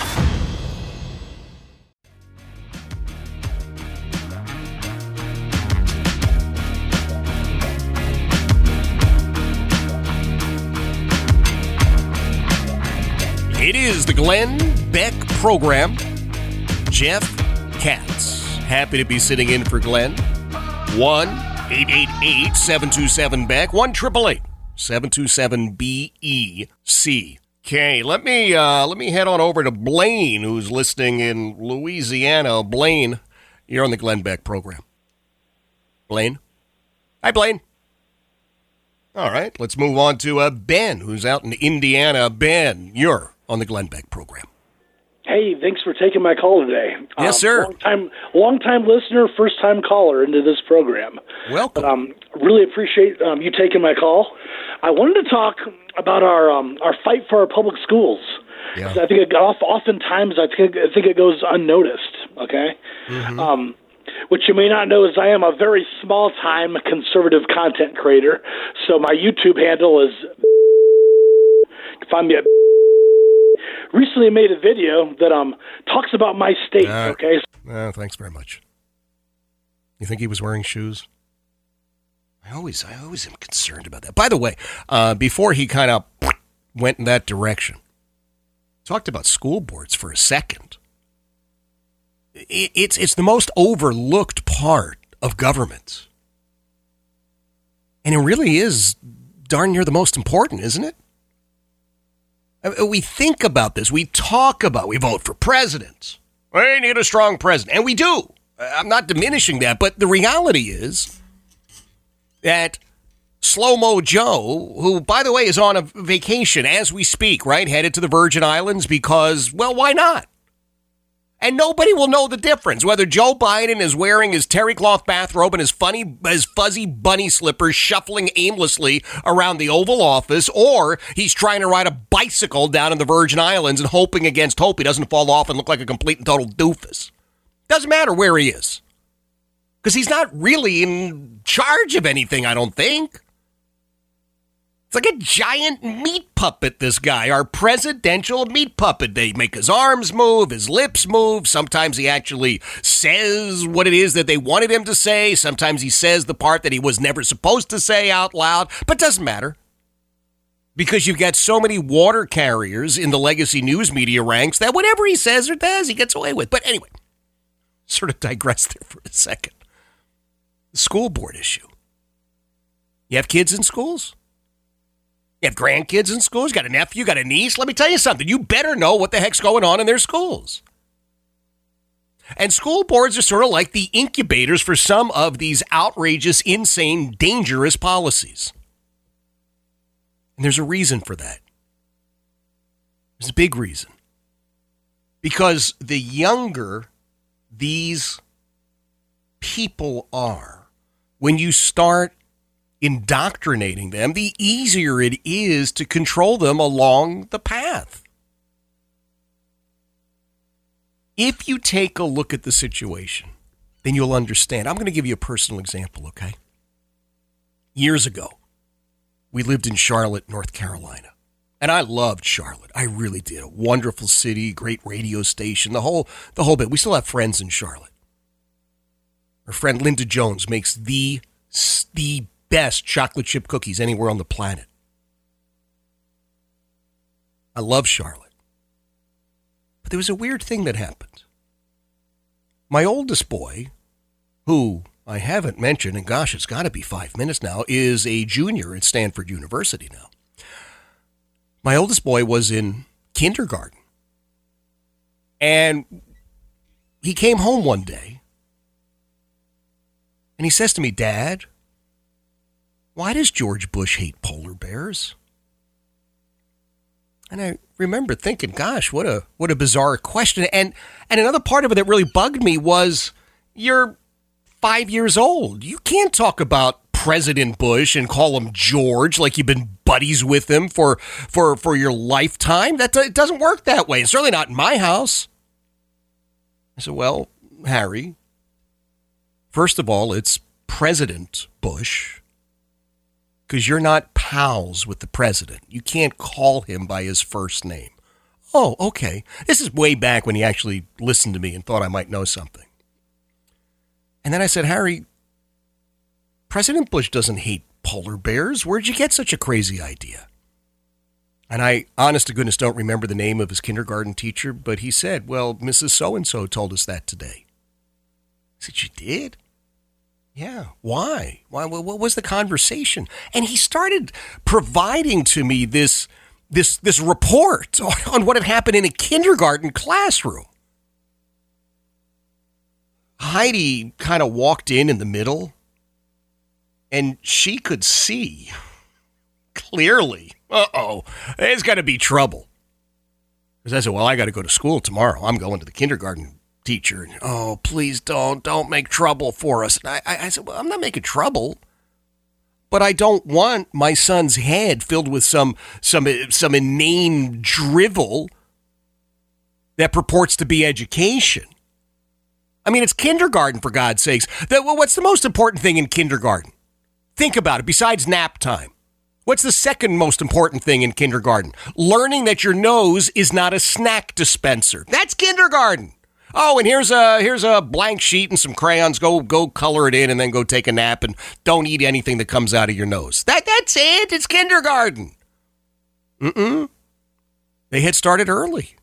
It is the Glenn Beck program. Jeff Katz. Happy to be sitting in for Glenn. 1 888 727 Beck. 1 727 BEC. Okay, let me uh, let me head on over to Blaine, who's listening in Louisiana. Blaine, you're on the Glenn Beck program. Blaine, hi Blaine. All right, let's move on to uh, Ben, who's out in Indiana. Ben, you're on the Glenn Beck program. Hey, thanks for taking my call today. Yes, Um, sir. Long time, long time listener, first time caller into this program. Welcome. But, um, really appreciate um, you taking my call. I wanted to talk about our um, our fight for our public schools. Yeah. I think it, oft- oftentimes I think I think it goes unnoticed. Okay. Mm-hmm. Um, what you may not know is I am a very small time conservative content creator. So my YouTube handle is find me at recently made a video that um talks about my state. Uh, okay, Uh, thanks very much. You think he was wearing shoes? I always, I always am concerned about that. By the way, uh, before he kind of went in that direction, talked about school boards for a second. I- It's it's the most overlooked part of government, and it really is darn near the most important, isn't it? Uh, We think about this. We talk about. We vote for presidents. We need a strong president, and we do. Uh, I'm not diminishing that, but the reality is that Slow Mo Joe, who, by the way, is on a vacation as we speak, right? Headed to the Virgin Islands because, well, why not? And nobody will know the difference whether Joe Biden is wearing his terry cloth bathrobe and his funny, his fuzzy bunny slippers, shuffling aimlessly around the Oval Office, or he's trying to ride a bicycle down in the Virgin Islands and hoping against hope he doesn't fall off and look like a complete and total doofus. Doesn't matter where he is, because he's not really in charge of anything. I don't think. It's like a giant meat puppet, this guy, our presidential meat puppet. They make his arms move, his lips move. Sometimes he actually says what it is that they wanted him to say. Sometimes he says the part that he was never supposed to say out loud, but doesn't matter. Because you've got so many water carriers in the legacy news media ranks that whatever he says or does, he gets away with. But anyway, sort of digress there for a second. The school board issue. You have kids in schools? You have grandkids in schools? Got a nephew, got a niece? Let me tell you something. You better know what the heck's going on in their schools. And school boards are sort of like the incubators for some of these outrageous, insane, dangerous policies. And there's a reason for that. There's a big reason. Because the younger these people are, when you start indoctrinating them, the easier it is to control them along the path. If you take a look at the situation, then you'll understand. I'm going to give you a personal example, okay? Years ago, we lived in Charlotte, North Carolina. And I loved Charlotte. I really did. A wonderful city, great radio station, the whole the whole bit. We still have friends in Charlotte. Our friend Linda Jones makes the the best chocolate chip cookies anywhere on the planet. I love Charlotte. But there was a weird thing that happened. My oldest boy, who I haven't mentioned, and gosh, it's got to be five minutes now, is a junior at Stanford University now. My oldest boy was in kindergarten. And he came home one day and he says to me, Dad, why does George Bush hate polar bears? And I remember thinking, gosh, what a what a bizarre question. And and another part of it that really bugged me was you're five years old. You can't talk about President Bush and call him George like you've been buddies with him for for for your lifetime. That it doesn't work that way. It's certainly not in my house. I said, well, Harry, first of all, it's President Bush because you're not pals with the president. You can't call him by his first name. Oh, okay. This is way back when he actually listened to me and thought I might know something. And then I said, Harry, President Bush doesn't hate polar bears. Where'd you get such a crazy idea? And I, honest to goodness, don't remember the name of his kindergarten teacher, but he said, Well, Mrs. So and so told us that today. I said, She did? Yeah. Why? Why? What was the conversation? And he started providing to me this this this report *laughs* on what had happened in a kindergarten classroom. Heidi kind of walked in in the middle, and she could see *laughs* clearly. Uh oh, there's got to be trouble. Because I said, "Well, I got to go to school tomorrow. I'm going to the kindergarten teacher. Oh, please don't, don't make trouble for us. And I, I, I said, well, I'm not making trouble, but I don't want my son's head filled with some, some, some inane drivel that purports to be education. I mean, it's kindergarten, for God's sakes. Well, what's the most important thing in kindergarten? Think about it, besides nap time. What's the second most important thing in kindergarten? Learning that your nose is not a snack dispenser. That's kindergarten. Oh, and here's a here's a blank sheet and some crayons. Go go color it in and then go take a nap and don't eat anything that comes out of your nose. That that's it. It's kindergarten. Mm-mm. They had started early.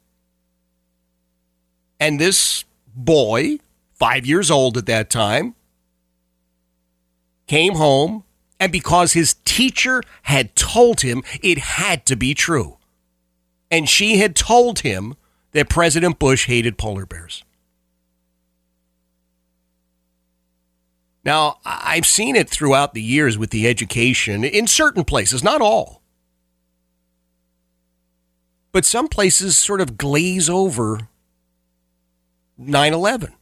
And this boy, five years old at that time, came home, and because his teacher had told him it had to be true, and she had told him that President Bush hated polar bears. Now, I've seen it throughout the years with the education in certain places, not all. But some places sort of glaze over 9 11.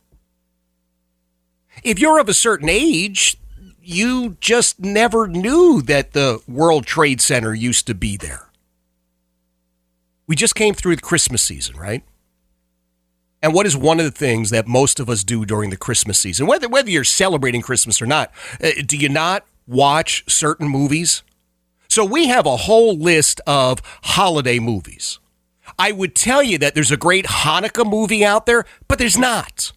If you're of a certain age, you just never knew that the World Trade Center used to be there. We just came through the Christmas season, right? And what is one of the things that most of us do during the Christmas season, whether whether you're celebrating Christmas or not? Uh, do you not watch certain movies? So we have a whole list of holiday movies. I would tell you that there's a great Hanukkah movie out there, but there's not.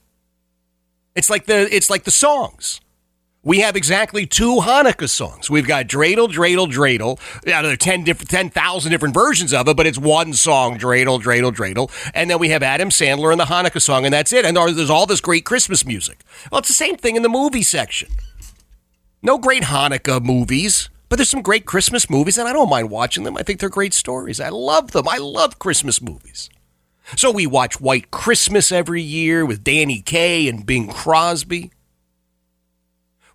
It's like the it's like the songs. We have exactly two Hanukkah songs. We've got Dreidel, Dreidel, Dreidel. Yeah, there are 10 different, 10,000 different versions of it, but it's one song, Dreidel, Dreidel, Dreidel. And then we have Adam Sandler and the Hanukkah song, and that's it. And there's all this great Christmas music. Well, it's the same thing in the movie section. No great Hanukkah movies. But there's some great Christmas movies, and I don't mind watching them. I think they're great stories. I love them. I love Christmas movies. So we watch White Christmas every year with Danny Kaye and Bing Crosby.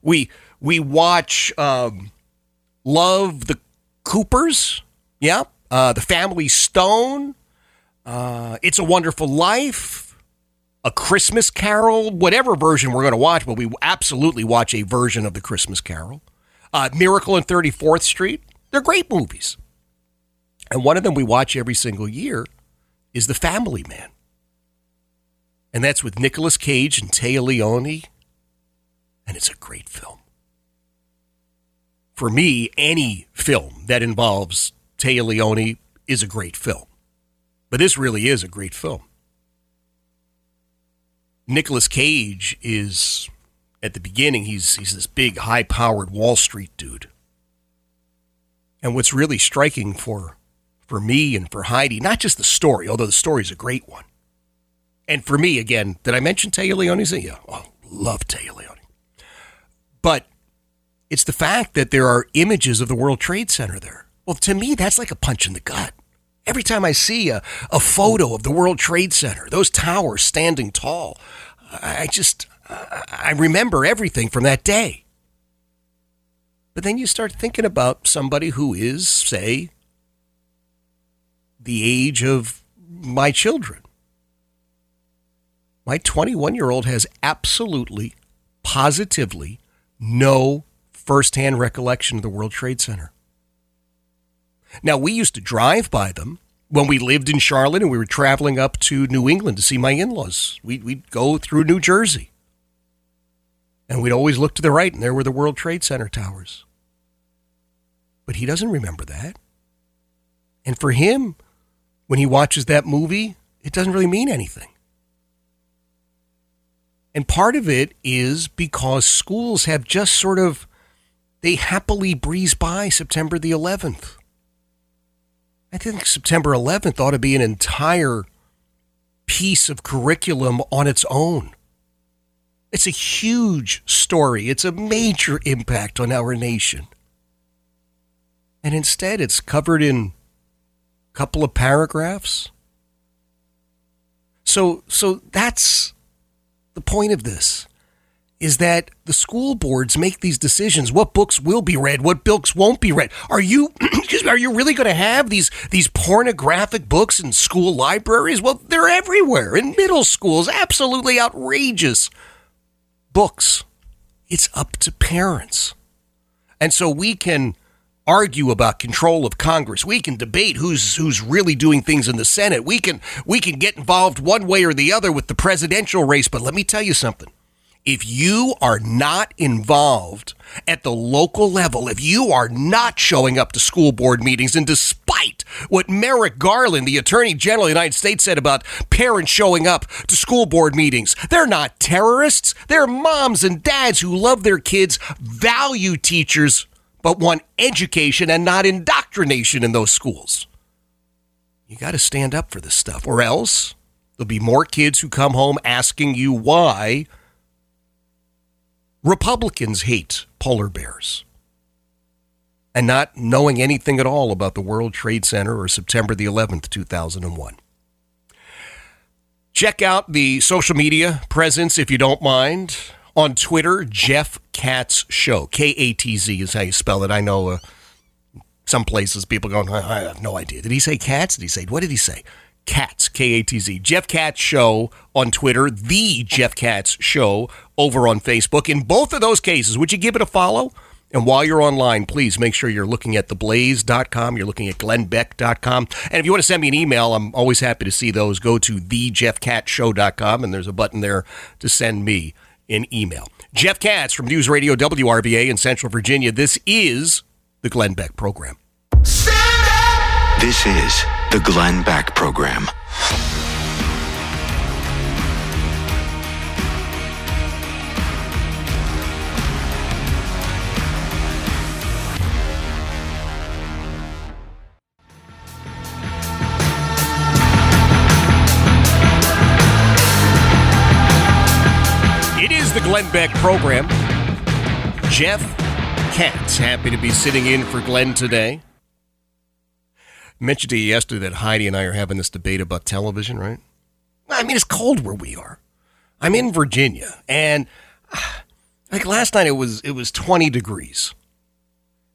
We we watch um, Love the Coopers, yeah, uh, The Family Stone, uh, It's a Wonderful Life, A Christmas Carol, whatever version we're going to watch, but we absolutely watch a version of The Christmas Carol. Uh, Miracle on 34th Street, they're great movies. And one of them we watch every single year is The Family Man. And that's with Nicolas Cage and Téa Leoni. And it's a great film. For me, any film that involves Téa Leoni is a great film. But this really is a great film. Nicolas Cage is at the beginning he's he's this big high-powered Wall Street dude. And what's really striking for for me and for Heidi, not just the story, although the story is a great one. And for me, again, did I mention Téa Leoni's? Yeah, oh, love Téa Leoni. But it's the fact that there are images of the World Trade Center there. Well, to me, that's like a punch in the gut. Every time I see a, a photo of the World Trade Center, those towers standing tall, I just, I remember everything from that day. But then you start thinking about somebody who is, say, the age of my children. My 21 year old has absolutely, positively no firsthand recollection of the World Trade Center. Now, we used to drive by them when we lived in Charlotte and we were traveling up to New England to see my in laws. We'd, we'd go through New Jersey. And we'd always look to the right, and there were the World Trade Center towers. But he doesn't remember that. And for him, when he watches that movie, it doesn't really mean anything. And part of it is because schools have just sort of, they happily breeze by September the 11th. I think September 11th ought to be an entire piece of curriculum on its own. It's a huge story, it's a major impact on our nation. And instead, it's covered in a couple of paragraphs. So, so that's the point of this is that the school boards make these decisions. What books will be read? What books won't be read? Are you *clears throat* excuse me, are you really going to have these these pornographic books in school libraries? Well they're everywhere in middle schools absolutely outrageous books. It's up to parents. And so we can argue about control of Congress. We can debate who's who's really doing things in the Senate. We can we can get involved one way or the other with the presidential race, but let me tell you something. If you are not involved at the local level, if you are not showing up to school board meetings, and despite what Merrick Garland, the Attorney General of the United States, said about parents showing up to school board meetings, they're not terrorists. They're moms and dads who love their kids, value teachers, but want education and not indoctrination in those schools. You got to stand up for this stuff, or else there'll be more kids who come home asking you why Republicans hate polar bears and not knowing anything at all about the World Trade Center or September the 11th, 2001. Check out the social media presence if you don't mind. On Twitter, Jeff Katz Show. K A T Z is how you spell it. I know uh, some places people going, I have no idea. Did he say cats? Did he say, what did he say? Katz, K A T Z. Jeff Katz Show on Twitter, The Jeff Katz Show over on Facebook. In both of those cases, would you give it a follow? And while you're online, please make sure you're looking at theblaze.com, you're looking at glennbeck.com. And if you want to send me an email, I'm always happy to see those. Go to thejeffkatzshow.com, and there's a button there to send me an email. Jeff Katz from News Radio WRVA in Central Virginia. This is the Glenn Beck Program. This is the Glenn Beck Program. Glenn Beck program. Jeff Katz. Happy to be sitting in for Glenn today. mentioned to you yesterday that Heidi and I are having this debate about television, right? I mean, it's cold where we are. I'm in Virginia, and ah, like last night, it was it was 20 degrees,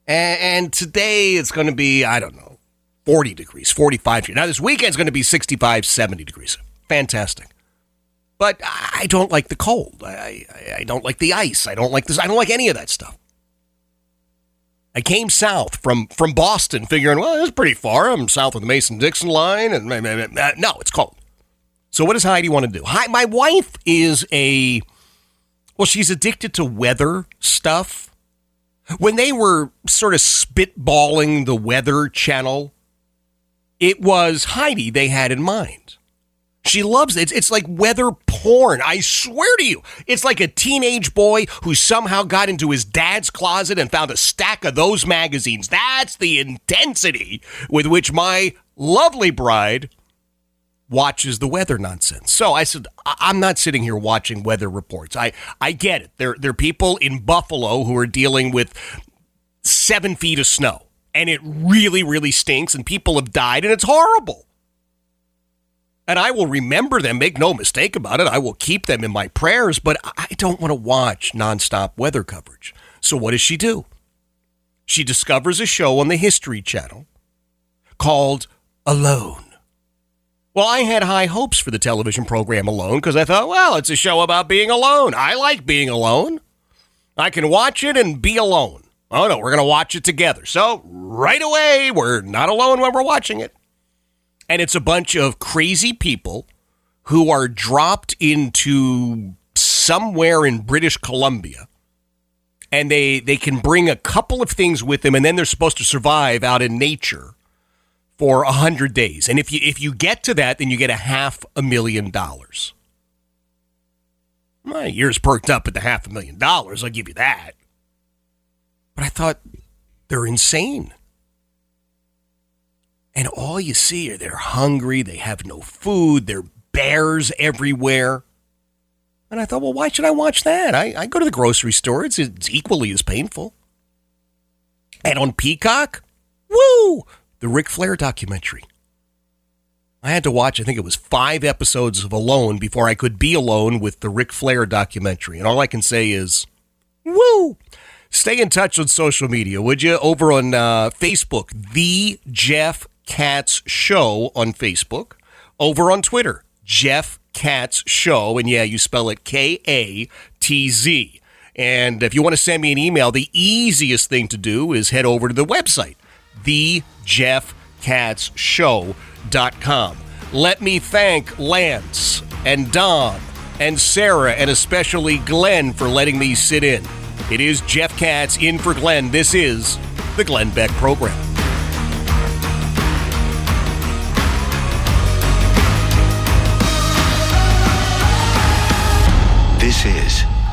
and, and today it's going to be I don't know 40 degrees, 45 degrees. Now this weekend's going to be 65, 70 degrees. Fantastic. But I don't like the cold. I, I, I don't like the ice. I don't like this. I don't like any of that stuff. I came south from from Boston, figuring, well, it's pretty far. I'm south of the Mason Dixon line, and no, it's cold. So, what does Heidi want to do? Hi, my wife is a well, she's addicted to weather stuff. When they were sort of spitballing the Weather Channel, it was Heidi they had in mind. She loves it. It's, it's like weather porn. I swear to you. It's like a teenage boy who somehow got into his dad's closet and found a stack of those magazines. That's the intensity with which my lovely bride watches the weather nonsense. So I said, I'm not sitting here watching weather reports. I, I get it. There, there are people in Buffalo who are dealing with seven feet of snow, and it really, really stinks, and people have died, and it's horrible. And I will remember them, make no mistake about it. I will keep them in my prayers, but I don't want to watch nonstop weather coverage. So what does she do? She discovers a show on the History Channel called Alone. Well, I had high hopes for the television program Alone because I thought, well, it's a show about being alone. I like being alone. I can watch it and be alone. Oh, no, we're going to watch it together. So, right away, we're not alone when we're watching it. And it's a bunch of crazy people who are dropped into somewhere in British Columbia. And they, they can bring a couple of things with them, and then they're supposed to survive out in nature for a hundred days. And if you if you get to that, then you get a half a million dollars. My ears perked up at the half a million dollars. I'll give you that. But I thought they're insane. And all you see are they're hungry, they have no food, there are bears everywhere. And I thought, well, why should I watch that? I, I go to the grocery store, it's, it's equally as painful. And on Peacock, woo, the Ric Flair documentary. I had to watch, I think it was five episodes of Alone before I could be alone with the Ric Flair documentary. And all I can say is, woo! Stay in touch on social media, would you? Over on uh, Facebook, The Jeff Katz Show on Facebook. Over on Twitter, Jeff Katz Show. And yeah, you spell it K A T Z. And if you want to send me an email, the easiest thing to do is head over to the website, thejeffkatzshow.com. Let me thank Lance and Don and Sarah and especially Glenn for letting me sit in. It is Jeff Katz in for Glenn. This is the Glenn Beck Program.